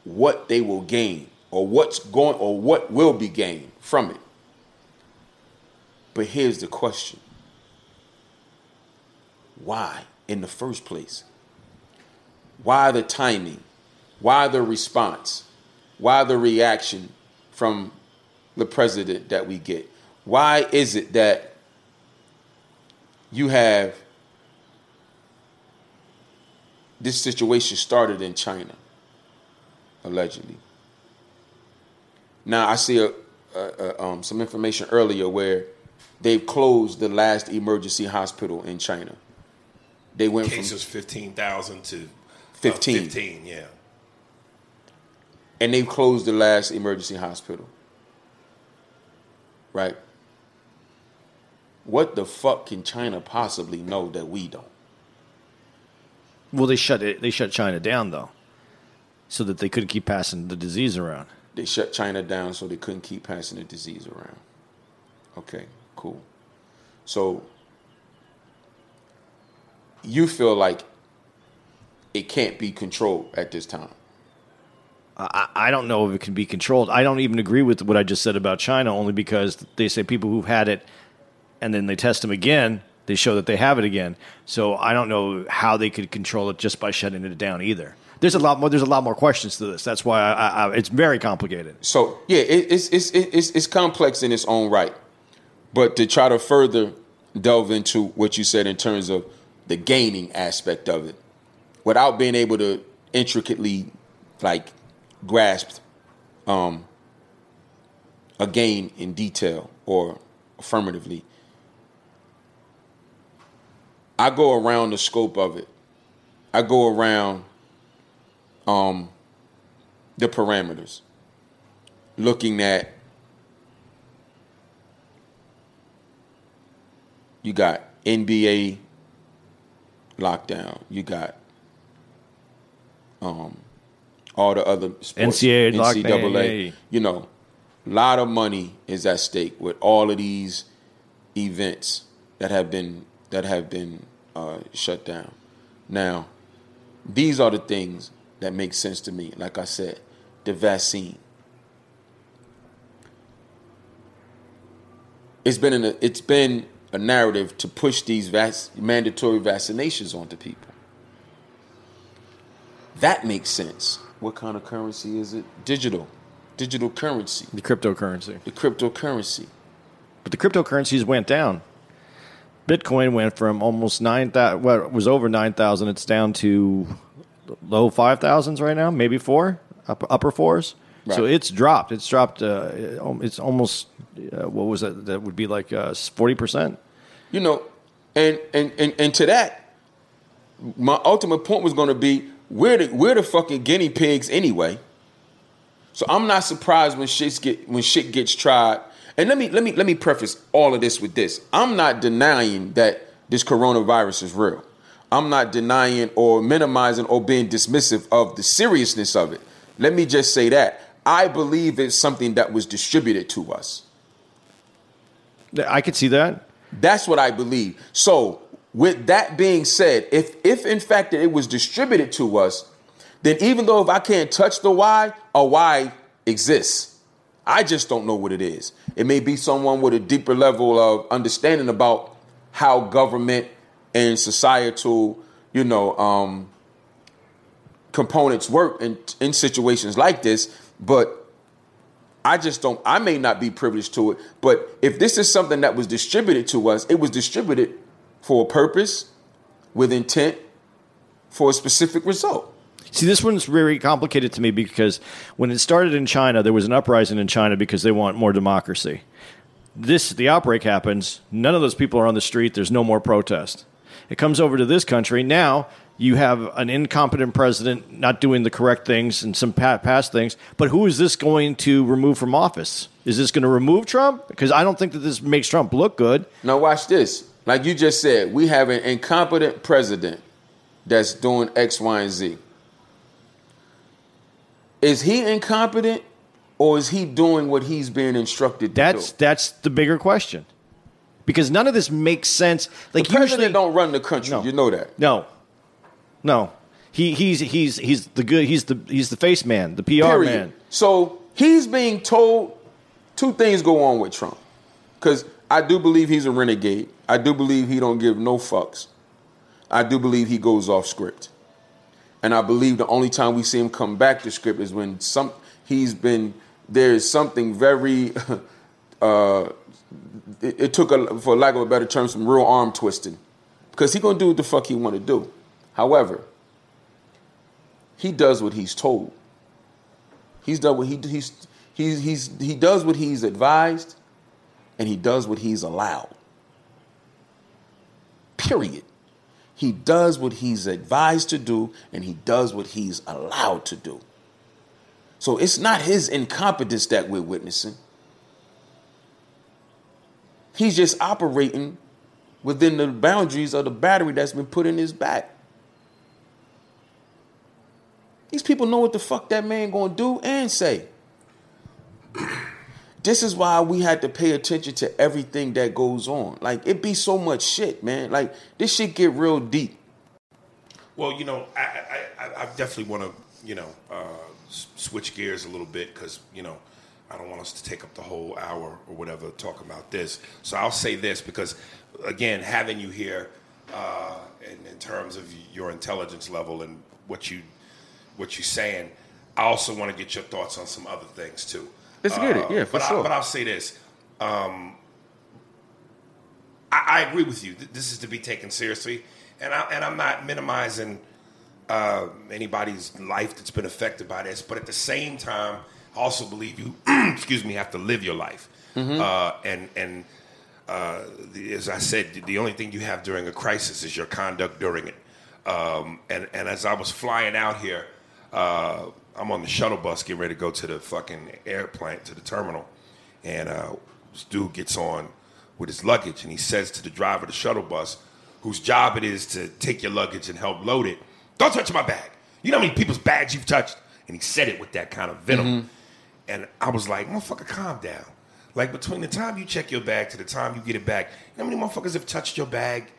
what they will gain or what's going or what will be gained from it. But here's the question. Why in the first place? Why the timing? Why the response? Why the reaction from the president that we get? Why is it that you have this situation started in China, allegedly? Now I see a, a, a, um, some information earlier where they've closed the last emergency hospital in China. They went from Cases fifteen thousand to uh, Fifteen, yeah. and they've closed the last emergency hospital. Right? What the fuck can China possibly know that we don't? Well, they shut it. They shut China down though, so that they couldn't keep passing the disease around. They shut China down so they couldn't keep passing the disease around. Okay, cool. So you feel like it can't be controlled at this time. I, I don't know if it can be controlled. I don't even agree with what I just said about China, only because they say people who've had it and then they test them again, they show that they have it again. So I don't know how they could control it just by shutting it down either. There's a lot more. There's a lot more questions to this. That's why I, I, I, it's very complicated. So yeah, it, it's, it's it's it's complex in its own right, but to try to further delve into what you said in terms of the gaining aspect of it, without being able to intricately like grasp um, a gain in detail or affirmatively, I go around the scope of it. I go around um, the parameters, looking at you got NBA lockdown, you got um, all the other sports, NCAA lockdown, yeah. You know, a lot of money is at stake with all of these events that have been that have been uh, shut down. Now, these are the things that make sense to me. Like I said, the vaccine. It's been in a, it's been a narrative to push these vac- mandatory vaccinations onto people. That makes sense. What kind of currency is it? Digital, digital currency, The cryptocurrency, the cryptocurrency. but the cryptocurrencies went down. Bitcoin went from almost nine thousand. Well, it was over nine thousand. It's down to low five thousands right now, maybe four, upper, upper fours. So it's dropped. It's dropped. Uh, it's almost uh, what was that? That would be like uh, forty percent. You know, and and and, and to that, my ultimate point was going to be we're the we're the fucking guinea pigs anyway. So I'm not surprised when shit get when shit gets tried. And let me let me let me preface all of this with this. I'm not denying that this coronavirus is real. I'm not denying or minimizing or being dismissive of the seriousness of it. Let me just say that I believe it's something that was distributed to us. I could see that. That's what I believe. So, with that being said, if if in fact it was distributed to us, then even though if I can't touch the why, a why exists. I just don't know what it is. It may be someone with a deeper level of understanding about how government and societal, you know, um, components work in in situations like this, but I just don't I may not be privileged to it, but if this is something that was distributed to us, it was distributed for a purpose, with intent, for a specific result. See, this one's very complicated to me because when it started in China, there was an uprising in China because they want more democracy. This, the outbreak happens. None of those people are on the street. There's no more protest. It comes over to this country. Now you have an incompetent president not doing the correct things and some past things. But who is this going to remove from office? Is this going to remove Trump? Because I don't think that this makes Trump look good. Now watch this. Like you just said, we have an incompetent president that's doing X, Y, and Z. Is he incompetent or is he doing what he's being instructed to That's do? that's the bigger question. Because none of this makes sense. Like the president usually, don't run the country. No. You know that. No, no. He he's he's he's the good. He's the he's the face man, the PR Period. man. So he's being told two things go on with Trump. Because I do believe he's a renegade. I do believe he don't give no fucks. I do believe he goes off script. And I believe the only time we see him come back to script is when some he's been there is something very uh it, it took a for lack of a better term some real arm twisting. Because he gonna do what the fuck he wanna do. However, he does what he's told. He's done what he he's he's he's he does what he's advised, and he does what he's allowed. Period. He does what he's advised to do, and he does what he's allowed to do. So it's not his incompetence that we're witnessing. He's just operating within the boundaries of the battery that's been put in his back. These people know what the fuck that man gonna do and say. This is why we had to pay attention to everything that goes on. Like it be so much shit, man. Like this shit get real deep. Well, you know, I, I, I- definitely want to, you know, uh, switch gears a little bit because, you know, I don't want us to take up the whole hour or whatever talking about this. So I'll say this because, again, having you here uh, in, in terms of your intelligence level and what you what you're saying, I also want to get your thoughts on some other things too. Let's get it. Yeah, for but I, sure. but I'll say this. Um, I, I agree with you. This is to be taken seriously, and I, and I'm not minimizing uh, anybody's life that's been affected by this. But at the same time, I also believe you, excuse me, have to live your life. Uh, and and uh, the, as I said, the only thing you have during a crisis is your conduct during it. Um, and and as I was flying out here, uh, I'm on the shuttle bus getting ready to go to the fucking airplane to the terminal, and uh, this dude gets on with his luggage, and he says to the driver of the shuttle bus, whose job it is to take your luggage and help load it, "Don't touch my bag. You know how many people's bags you've touched?" And he said it with that kind of venom. And I was like, "Motherfucker, calm down." Like between the time you check your bag to the time you get it back, you know how many motherfuckers have touched your bag?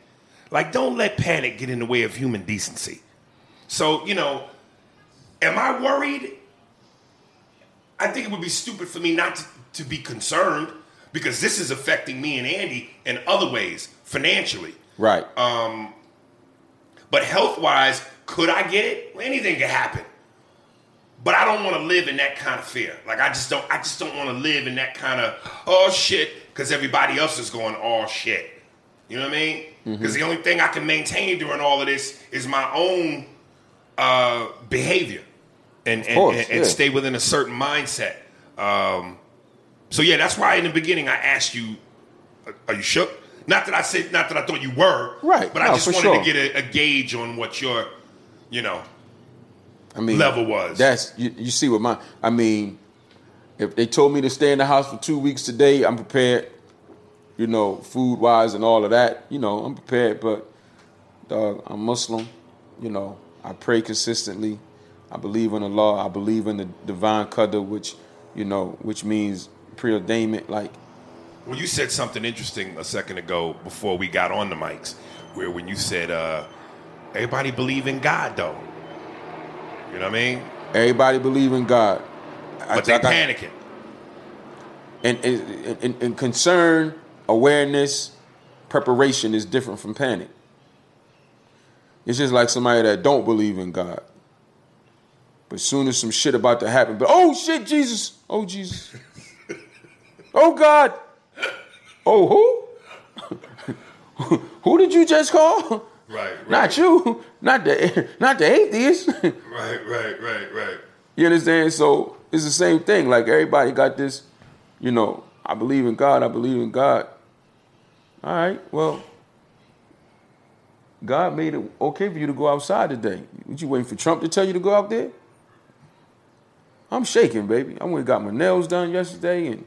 Like, don't let panic get in the way of human decency. So, you know, am I worried? I think it would be stupid for me not to, to be concerned because this is affecting me and Andy in other ways, financially. Right. But health wise, could I get it? Well, anything could happen. But I don't want to live in that kind of fear. Like I just don't. I just don't want to live in that kind of oh shit because everybody else is going oh shit. You know what I mean? Because the only thing I can maintain during all of this is my own uh, behavior and and, course, and, and yeah. stay within a certain mindset. Um, so yeah, that's why in the beginning I asked you, "Are you shook?" Not that I said, not that I thought you were, Right, But I just wanted sure. to get a, a gauge on what your, you know, I mean, level was. That's you, you see what my I mean. If they told me to stay in the house for two weeks today, I'm prepared. You know, food wise and all of that. You know, I'm prepared. But dog, I'm Muslim. You know, I pray consistently. I believe in the law. I believe in the divine qadr, which you know, which means preordainment. Like Well, you said something interesting a second ago before we got on the mics, where when you said uh, everybody believe in God, though. You know what I mean? everybody believe in God. I- But they I panicking. and, and, and, and concern, awareness, preparation is different from panic. It's just like somebody that don't believe in God. But soon as some shit about to happen, but oh shit, Jesus, oh Jesus, oh God, oh who? who did you just call? Right, right. Not you, not the not the atheist. Right, right, right, right. You understand? So it's the same thing. Like everybody got this, you know, I believe in God, I believe in God. All right, well, God made it okay for you to go outside today. What you waiting for Trump to tell you to go out there? I'm shaking, baby. I went and got my nails done yesterday and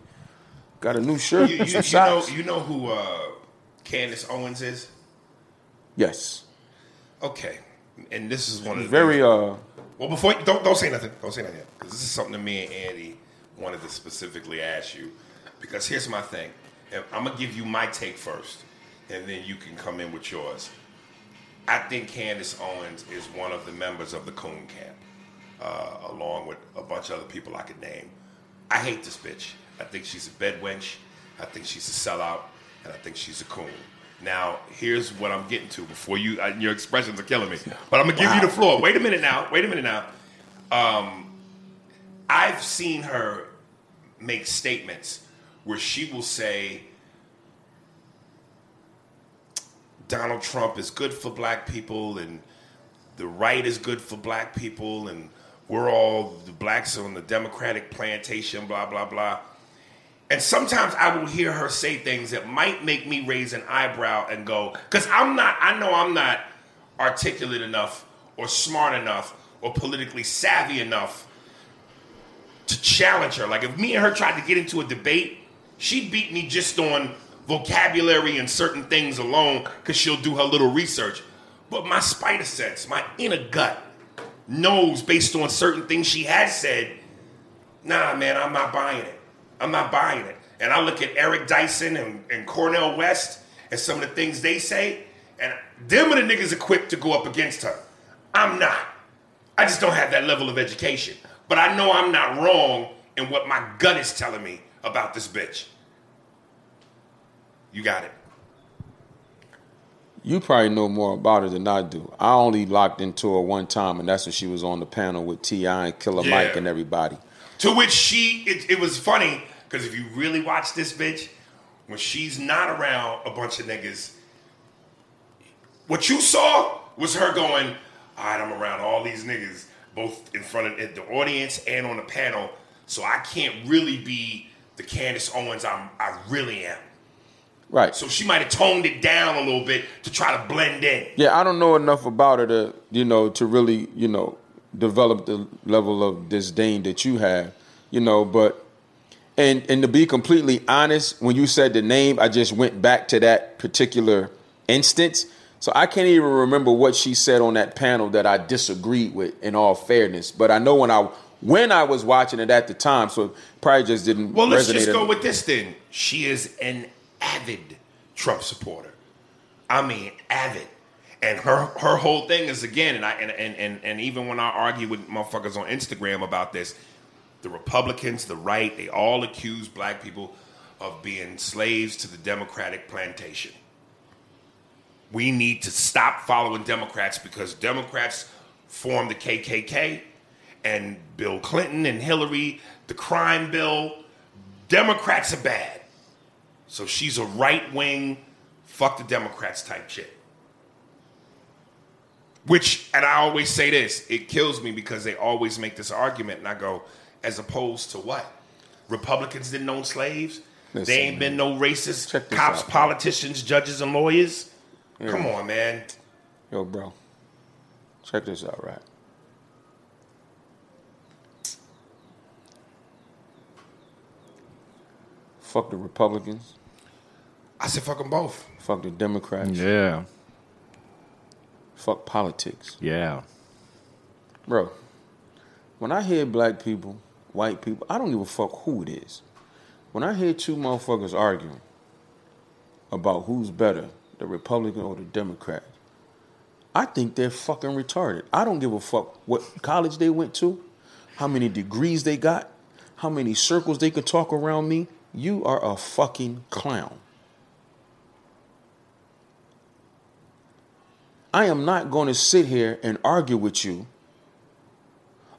got a new shirt, You, you, you know, you know who uh, Candace Owens is? yes, Okay, and this is one of the very things- uh. Well, before don't don't say nothing. Don't say nothing because this is something that me and Andy wanted to specifically ask you. Because here's my thing, and I'm gonna give you my take first, and then you can come in with yours. I think Candace Owens is one of the members of the Coon Camp, uh, along with a bunch of other people I could name. I hate this bitch. I think she's a bed wench. I think she's a sellout, and I think she's a coon. Now, here's what I'm getting to before you. Uh, your expressions are killing me, but I'm gonna give you the floor. Wait a minute now. Wait a minute now. Um, I've seen her make statements where she will say Donald Trump is good for black people and the right is good for black people and we're all the blacks on the Democratic plantation, blah, blah, blah. And sometimes I will hear her say things that might make me raise an eyebrow and go, because I'm not, I know I'm not articulate enough or smart enough or politically savvy enough to challenge her. Like if me and her tried to get into a debate, she'd beat me just on vocabulary and certain things alone because she'll do her little research. But my spider sense, my inner gut, knows based on certain things she has said, nah, man, I'm not buying it. I'm not buying it. And I look at Eric Dyson and, and Cornel West and some of the things they say, and them are the niggas equipped to go up against her. I'm not. I just don't have that level of education. But I know I'm not wrong in what my gut is telling me about this bitch. You got it. You probably know more about her than I do. I only locked into her one time, and that's when she was on the panel with T.I. and Killer Yeah. Mike and everybody. To which she, it, it was funny because if you really watch this bitch, when she's not around a bunch of niggas, what you saw was her going, all right, I'm around all these niggas, both in front of the audience and on the panel, so I can't really be the Candace Owens I'm, I really am. Right. So she might have toned it down a little bit to try to blend in. Yeah, I don't know enough about her to, you know, to really, you know, develop the level of disdain that you have, you know, but and and to be completely honest, when you said the name, I just went back to that particular instance. So I can't even remember what she said on that panel that I disagreed with in all fairness, but I know when I when I was watching it at the time, so it probably just didn't Well, let's just go with this then. She is an avid Trump supporter. I mean, avid. And her her whole thing is again, and I and and and, and even when I argue with motherfuckers on Instagram about this, the Republicans, the right, they all accuse black people of being slaves to the Democratic plantation. We need to stop following Democrats because Democrats formed the KKK and Bill Clinton and Hillary, the crime bill. Democrats are bad. So she's a right wing, fuck the Democrats type chick. Which, and I always say this, it kills me because they always make this argument, and I go, as opposed to what? Republicans didn't own slaves? Listen, they ain't been no racist cops, out, politicians, judges, and lawyers? Come on, man. Yo, bro, check this out, right? Fuck the Republicans. I said fuck them both. Fuck the Democrats. Yeah. Fuck politics. Yeah. Bro, when I hear black people, white people, I don't give a fuck who it is. When I hear two motherfuckers arguing about who's better, the Republican or the Democrat, I think they're fucking retarded. I don't give a fuck what college they went to, how many degrees they got, how many circles they could talk around me. You are a fucking clown. I am not going to sit here and argue with you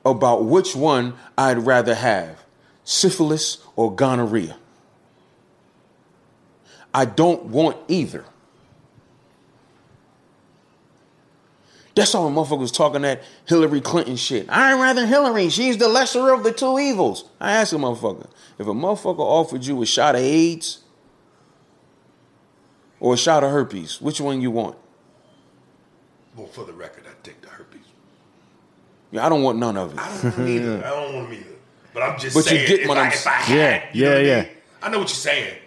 about which one I'd rather have syphilis or gonorrhea. I don't want either. That's all the motherfuckers talking that Hillary Clinton shit. I'd rather Hillary. She's the lesser of the two evils. I ask a motherfucker, if a motherfucker offered you a shot of AIDS or a shot of herpes, which one you want? Well, for the record, I take the herpes. Yeah, I don't want none of it. I don't want them either. I don't want them either. But I'm just But you saying, get if, what I, I'm if I s- had, Yeah, you know yeah, what I yeah. mean? I know what you're saying.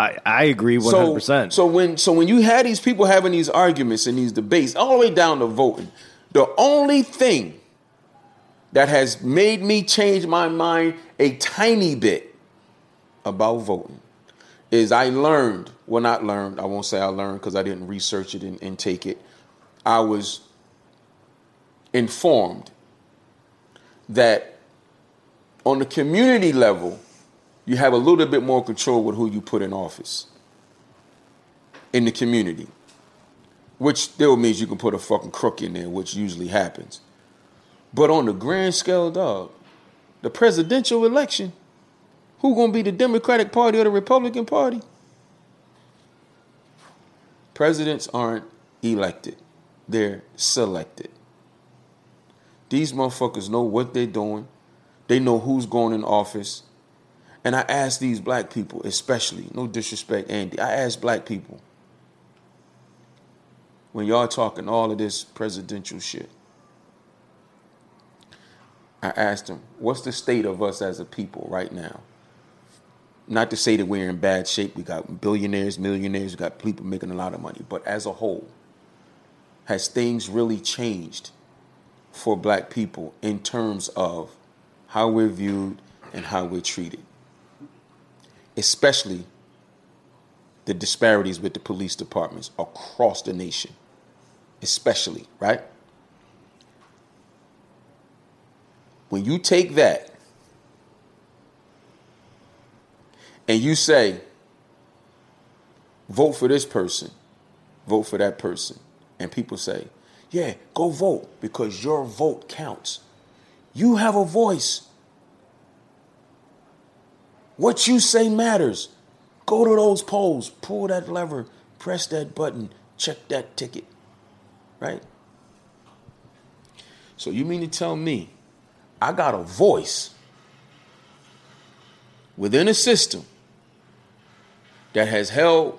I, I agree one hundred So, percent. so when so when you had these people having these arguments and these debates all the way down to voting, the only thing that has made me change my mind a tiny bit about voting is I learned, well not learned, I won't say I learned because I didn't research it and, and take it. I was informed that on the community level, you have a little bit more control with who you put in office in the community, which still means you can put a fucking crook in there, which usually happens. But on the grand scale, dog, the presidential election, who gonna be the Democratic Party or the Republican Party? Presidents aren't elected; they're selected. These motherfuckers know what they're doing. They know who's going in office. And I ask these black people, especially, no disrespect, Andy, I ask black people, when y'all talking all of this presidential shit, I asked them, what's the state of us as a people right now? Not to say that we're in bad shape. We got billionaires, millionaires, we got people making a lot of money. But as a whole, has things really changed for black people in terms of how we're viewed and how we're treated? Especially the disparities with the police departments across the nation, especially, right? When you take that and you say, vote for this person, vote for that person, and people say, yeah, go vote because your vote counts. You have a voice. What you say matters. Go to those polls, pull that lever, press that button, check that ticket. Right? So you mean to tell me I got a voice within a system that has held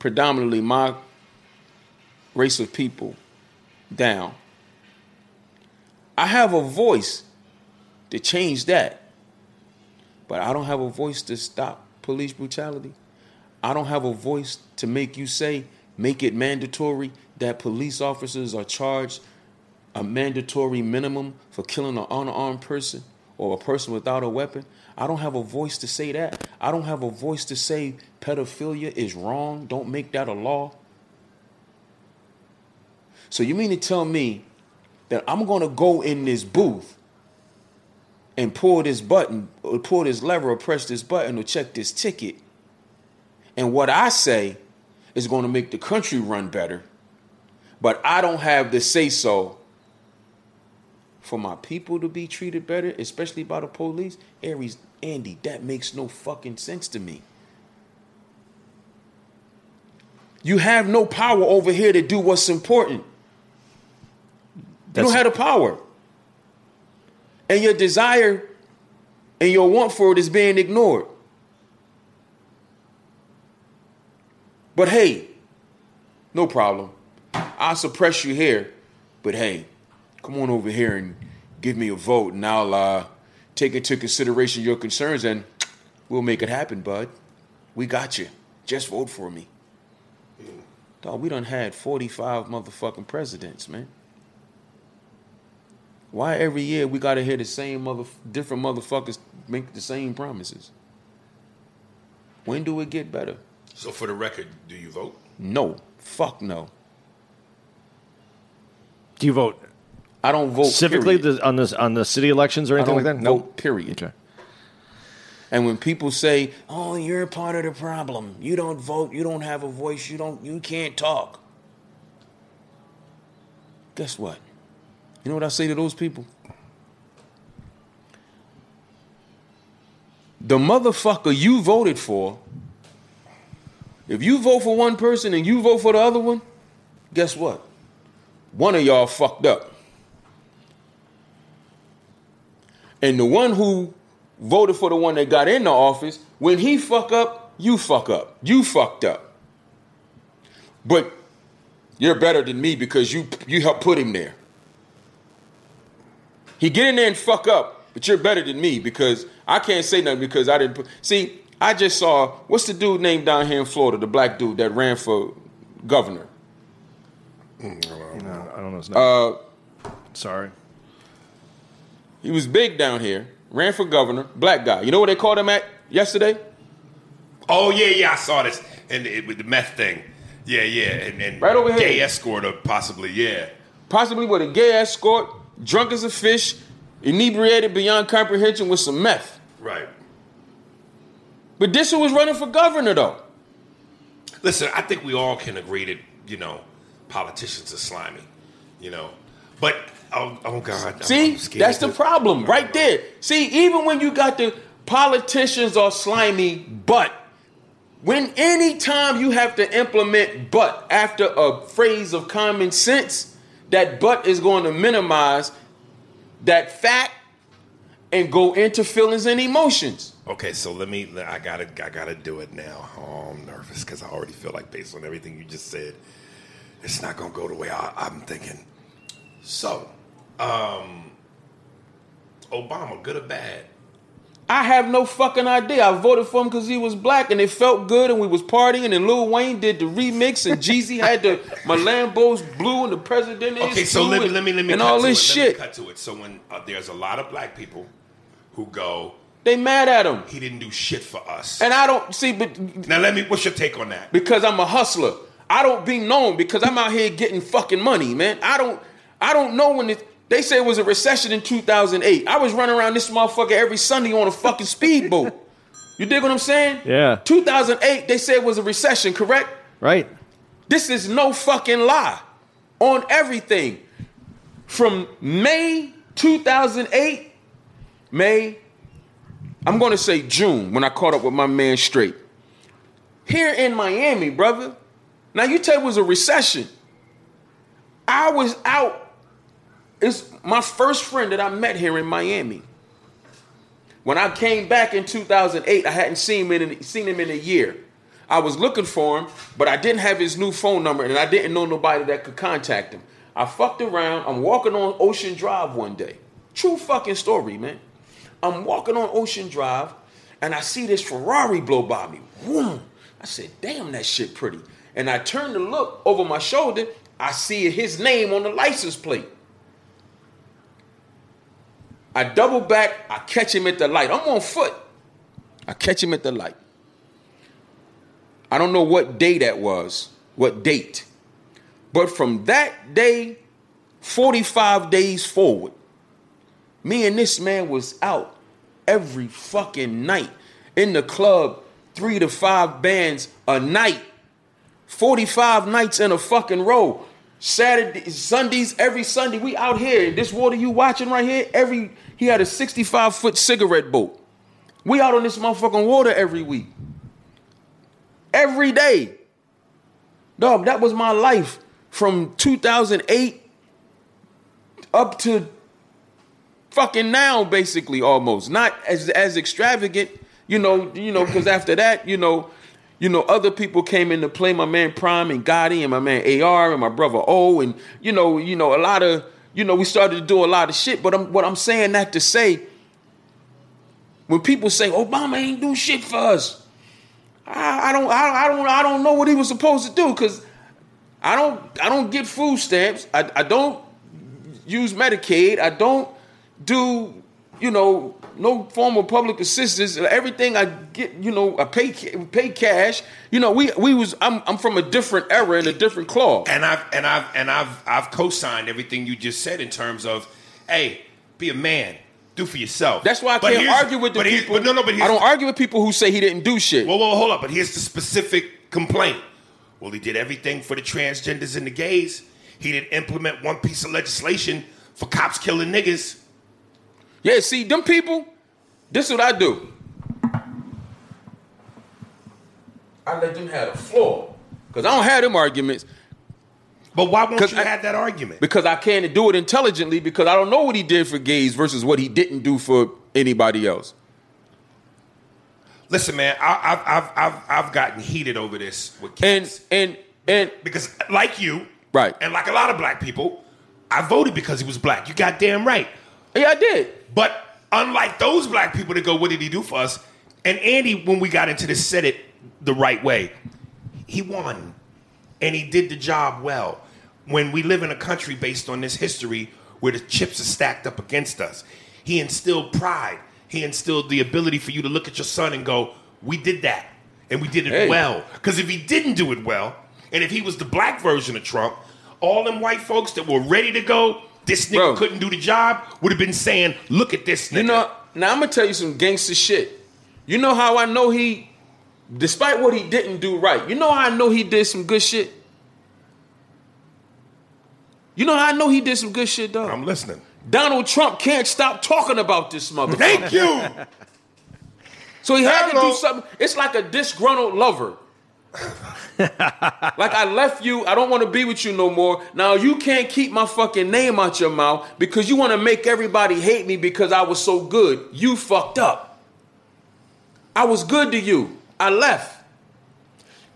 predominantly my race of people down. I have a voice to change that. But I don't have a voice to stop police brutality. I don't have a voice to make you say, make it mandatory that police officers are charged a mandatory minimum for killing an unarmed person or a person without a weapon. I don't have a voice to say that. I don't have a voice to say pedophilia is wrong. Don't make that a law. So you mean to tell me that I'm going to go in this booth and pull this button or pull this lever or press this button or check this ticket. And what I say is going to make the country run better, but I don't have the say so for my people to be treated better, especially by the police. Aries, Andy, that makes no fucking sense to me. You have no power over here to do what's important. you don't have the power and your desire and your want for it is being ignored. But hey, no problem. I'll suppress you here, but hey, come on over here and give me a vote, and I'll uh, take into consideration your concerns, and we'll make it happen, bud. We got you. Just vote for me. Dog, we done had 45 motherfucking presidents, man. Why every year we gotta hear the same mother, different motherfuckers make the same promises? When do it get better? So for the record, do you vote? No, fuck no. Do you vote I don't vote specifically the, on this on the city elections or I anything don't like that? vote. Period. Okay. And when people say, "Oh, you're part of the problem. You don't vote. You don't have a voice. You don't. You can't talk." Guess what? You know what I say to those people? The motherfucker you voted for. If you vote for one person and you vote for the other one, guess what? One of y'all fucked up. And the one who voted for the one that got in the office, when he fuck up, you fuck up. You fucked up. But you're better than me because you you helped put him there. He get in there and fuck up, but you're better than me because I can't say nothing because I didn't put. See, I just saw what's the dude named down here in Florida, the black dude that ran for governor. You know, I don't know his name. Uh, Sorry. he was big down here, ran for governor, black guy. You know what they called him at yesterday? Oh yeah, yeah, I saw this and it, with the meth thing. Yeah, yeah, and, and Right over here. gay escort or possibly, yeah. Possibly with a gay escort, drunk as a fish, inebriated beyond comprehension with some meth. Right. But this one was running for governor though. Listen, I think we all can agree that you know politicians are slimy, you know. But oh, oh God, I'm- See, I'm scared that's the problem right there. See, even when you got the politicians are slimy, but when any time you have to implement but after a phrase of common sense, that but is going to minimize that fact and go into feelings and emotions. Okay, so let me. I gotta. I gotta do it now. Oh, I'm nervous because I already feel like, based on everything you just said, it's not gonna go the way I, I'm thinking. So, um, Obama, good or bad? I have no fucking idea. I voted for him because he was black and it felt good and we was partying and Lil Wayne did the remix and Jeezy had the my Lambo's blue and the president is Okay, so let me let me let me and cut all to this it. Let me shit. cut to it. So when uh, there's a lot of black people who go, They mad at him. he didn't do shit for us. And I don't see but now let me. What's your take on that? because I'm a hustler. I don't be known because I'm out here getting fucking money, man. I don't I don't know when it they say it was a recession in 2008. I was running around this motherfucker every Sunday on a fucking speedboat. You dig what I'm saying? Yeah. 2008, they said it was a recession, correct? Right. This is no fucking lie on everything. From May 2008, May, I'm going to say June when I caught up with my man straight. Here in Miami, brother. Now you tell it was a recession. I was out. It's my first friend that I met here in Miami. When I came back in 2008, I hadn't seen him in seen him in a year. I was looking for him, but I didn't have his new phone number, and I didn't know nobody that could contact him. I fucked around. I'm walking on Ocean Drive one day. True fucking story, man. I'm walking on Ocean Drive, and I see this Ferrari blow by me. Boom. I said, "Damn, that shit pretty." And I turn to look over my shoulder. I see his name on the license plate. I double back, I catch him at the light. I'm on foot. I catch him at the light. I don't know what day that was, what date. But from that day, 45 days forward, me and this man was out every fucking night in the club, three to five bands a night. 45 nights in a fucking row. Saturday, Sundays, every Sunday, we out here. This water you watching right here, every he had a 65 foot cigarette boat. We out on this motherfucking water every week. Every day. Dog, that was my life from 2008 up to fucking now, basically, almost. Not as as extravagant, you know, you know, because after that, you know, you know, other people came in to play. My man Prime and Gotti and my man AR and my brother O and you know, you know, a lot of you know, we started to do a lot of shit. But I'm, what I'm saying that to say, when people say Obama ain't do shit for us, I, I don't, I, I don't, I don't know what he was supposed to do because I don't, I don't get food stamps. I, I don't use Medicaid. I don't do, you know, no form of public assistance. Everything I get, you know, I pay pay cash. You know, we we was I'm I'm from a different era and a different cloth. And I've and I've and I've I've co-signed everything you just said in terms of, hey, be a man. do for yourself. That's why I But can't argue with the but people. But no, no, but I don't argue with people who say he didn't do shit. Well, whoa, hold up. But here's the specific complaint. Well, he did everything for the transgenders and the gays. He didn't implement one piece of legislation for cops killing niggas. Yeah, see, them people, this is what I do. I let them have the floor. Because I don't have them arguments. But why won't you I- have that argument? Because I can't do it intelligently because I don't know what he did for gays versus what he didn't do for anybody else. Listen, man, I, I've, I've, I've, I've gotten heated over this with And kids. and and because, like you, Right. and like a lot of black people, I voted because he was black. You goddamn right. yeah, I did. But unlike those black people that go, what did he do for us? And Andy, when we got into this, said it the right way. He won. And he did the job well. When we live in a country based on this history where the chips are stacked up against us, he instilled pride. He instilled the ability for you to look at your son and go, we did that. And we did it Hey. well. Because if he didn't do it well, and if he was the black version of Trump, all them white folks that were ready to go, this nigga Bro. couldn't do the job, would have been saying, look at this nigga. You know, now I'm gonna tell you some gangster shit. You know how I know he, despite what he didn't do right, you know how I know he did some good shit? You know how I know he did some good shit, dog? I'm listening. Donald Trump can't stop talking about this motherfucker. Thank you. So he had to do something. It's like a disgruntled lover. like I left you, I don't want to be with you no more. Now you can't keep my fucking name out your mouth because you want to make everybody hate me because I was so good. You fucked up. I was good to you. I left.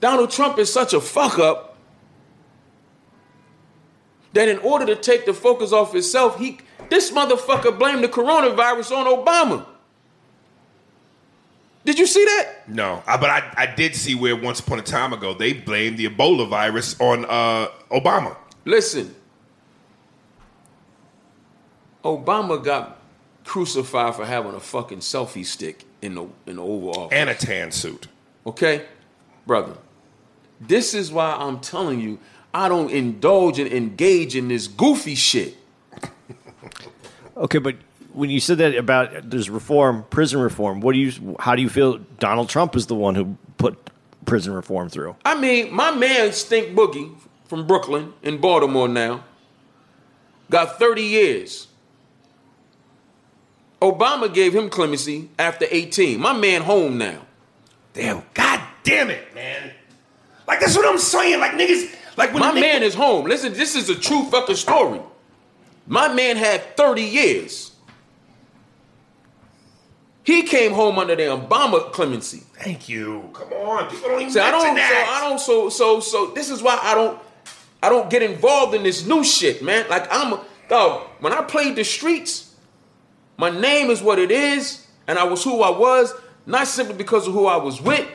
Donald Trump is such a fuck up that in order to take the focus off himself, he this motherfucker blamed the coronavirus on Obama. Did you see that? No, I, but I, I did see where once upon a time ago they blamed the Ebola virus on uh, Obama. Listen, Obama got crucified for having a fucking selfie stick in the in the Oval Office. and a tan suit. Okay, brother. This is why I'm telling you I don't indulge and engage in this goofy shit. Okay, but when you said that about there's reform, prison reform, what do you? How do you feel? Donald Trump is the one who put prison reform through. I mean, my man Stink Boogie from Brooklyn in Baltimore now got 30 years. Obama gave him clemency after 18. My man home now. Damn, god damn it, man! Like that's what I'm saying. Like niggas, like when My a nigga- man is home. Listen, this is a true fucking story. My man had 30 years. He came home under the Obama clemency. Thank you. Come on, people don't even See, I don't, so. I don't, so, so, so. This is why I don't, I don't get involved in this new shit, man. Like I'm, a, dog. When I played the streets, my name is what it is, and I was who I was, not simply because of who I was with,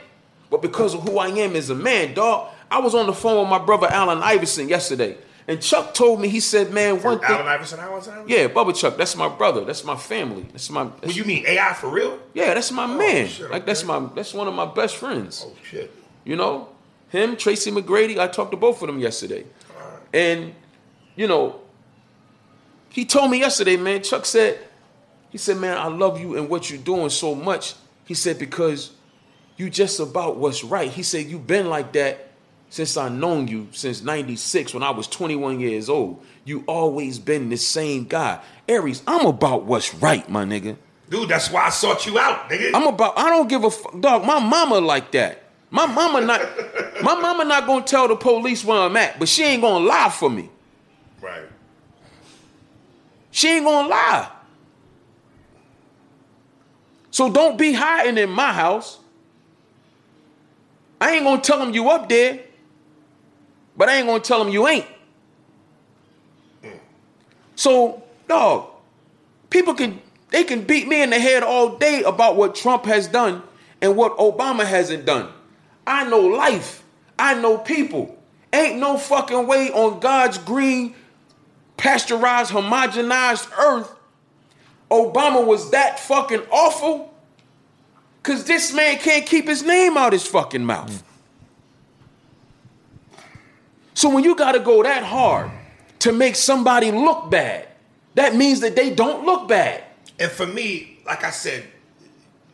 but because of who I am as a man, dog. I was on the phone with my brother Allen Iverson yesterday, and Chuck told me he said, "Man, one thing." Allen Iverson, Allen Iverson. Yeah, Bubba Chuck. That's my brother. That's my family. That's my. What you mean AI for real? yeah, that's my oh, man. shit, like that's my. That's one of my best friends. Oh shit. You know, him, Tracy McGrady. I talked to both of them yesterday, and you know, he told me yesterday, man. Chuck said, he said, man, I love you and what you're doing so much. He said because you just about what's right. He said you've been like that since I known you since '96 when I was 21 years old. You always been the same guy, Aries. I'm about what's right, my nigga. Dude, that's why I sought you out, nigga. I'm about. I don't give a fuck, dog. My mama like that. My mama not. my mama not gonna tell the police where I'm at, but she ain't gonna lie for me. right. She ain't gonna lie. So don't be hiding in my house. I ain't gonna tell them you up there, but I ain't gonna tell them you ain't. So, dog, people can they can beat me in the head all day about what Trump has done and what Obama hasn't done. I know life. I know people. Ain't no fucking way on God's green, pasteurized, homogenized earth Obama was that fucking awful. Cause this man can't keep his name out his fucking mouth. So when you gotta go that hard to make somebody look bad, that means that they don't look bad. And for me, like I said,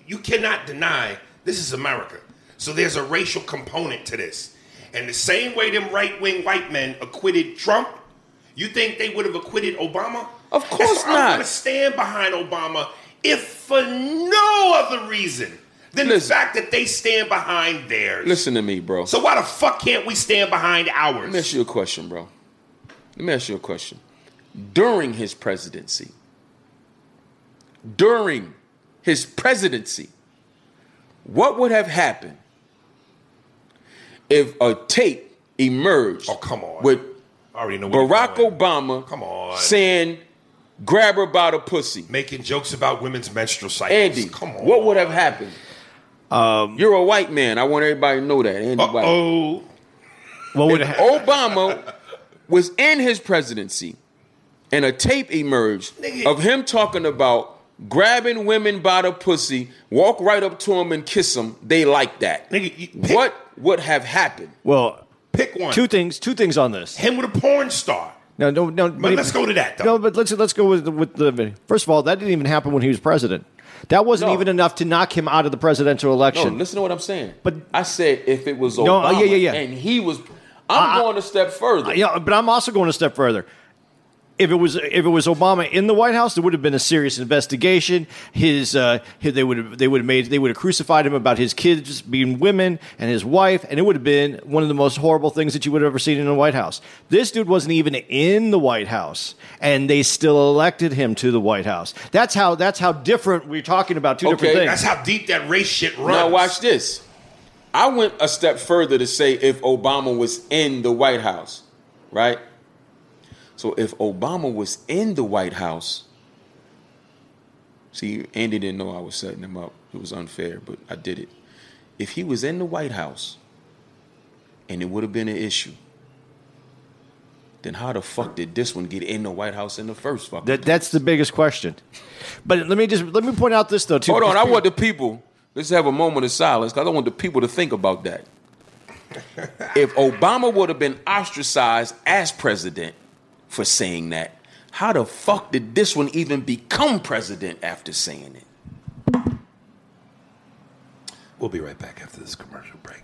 you cannot deny this is America. So there's a racial component to this. And the same way them right wing white men acquitted Trump, you think they would have acquitted Obama? Of course why I'm not. going to stand behind Obama if for no other reason than the fact that they stand behind theirs. Listen to me, bro. So why the fuck can't we stand behind ours? Let me ask you a question, bro. Let me ask you a question. During his presidency, during his presidency, what would have happened if a tape emerged Oh, come on. with I already know Barack. Obama Come on. saying, grab her by the pussy? making jokes about women's menstrual cycles. Andy, come on. what would have happened? Um, you're a white man. I want everybody to know that. Andy White. Oh, What would If ha- Obama was in his presidency and a tape emerged of him talking about grabbing women by the pussy, walk right up to them and kiss them, they like that. Nigga, you pick- what would have happened? well, pick one. two things. Two things on this. Him with a porn star. No, no, no. But let's go to that though. No, but let's let's go with the, with the. First of all, that didn't even happen when he was president. That wasn't No. even enough to knock him out of the presidential election. No, listen to what I'm saying. But- I said if it was uh, Obama No, yeah, yeah, yeah. and he was, I'm I- going a step further. yeah, but I'm also going a step further. If it was if it was Obama in the White House, there would have been a serious investigation. His, uh, his they would have they would have made they would have crucified him about his kids being women and his wife, and it would have been one of the most horrible things that you would have ever seen in the White House. This dude wasn't even in the White House, and they still elected him to the White House. That's how that's how different we're talking about two different things. That's how deep that race shit runs. Now watch this. I went a step further to say if Obama was in the White House, right? So if Obama was in the White House, see, Andy didn't know I was setting him up. It was unfair, but I did it. If he was in the White House and it would have been an issue, then how the fuck did this one get in the White House in the first fucking that that's the biggest question. But let me just let me point out this though too. Hold on, because I want the people. Let's have a moment of silence because I don't want the people to think about that. if Obama would have been ostracized as president for saying that, how the fuck did this one even become president after saying it? We'll be right back after this commercial break.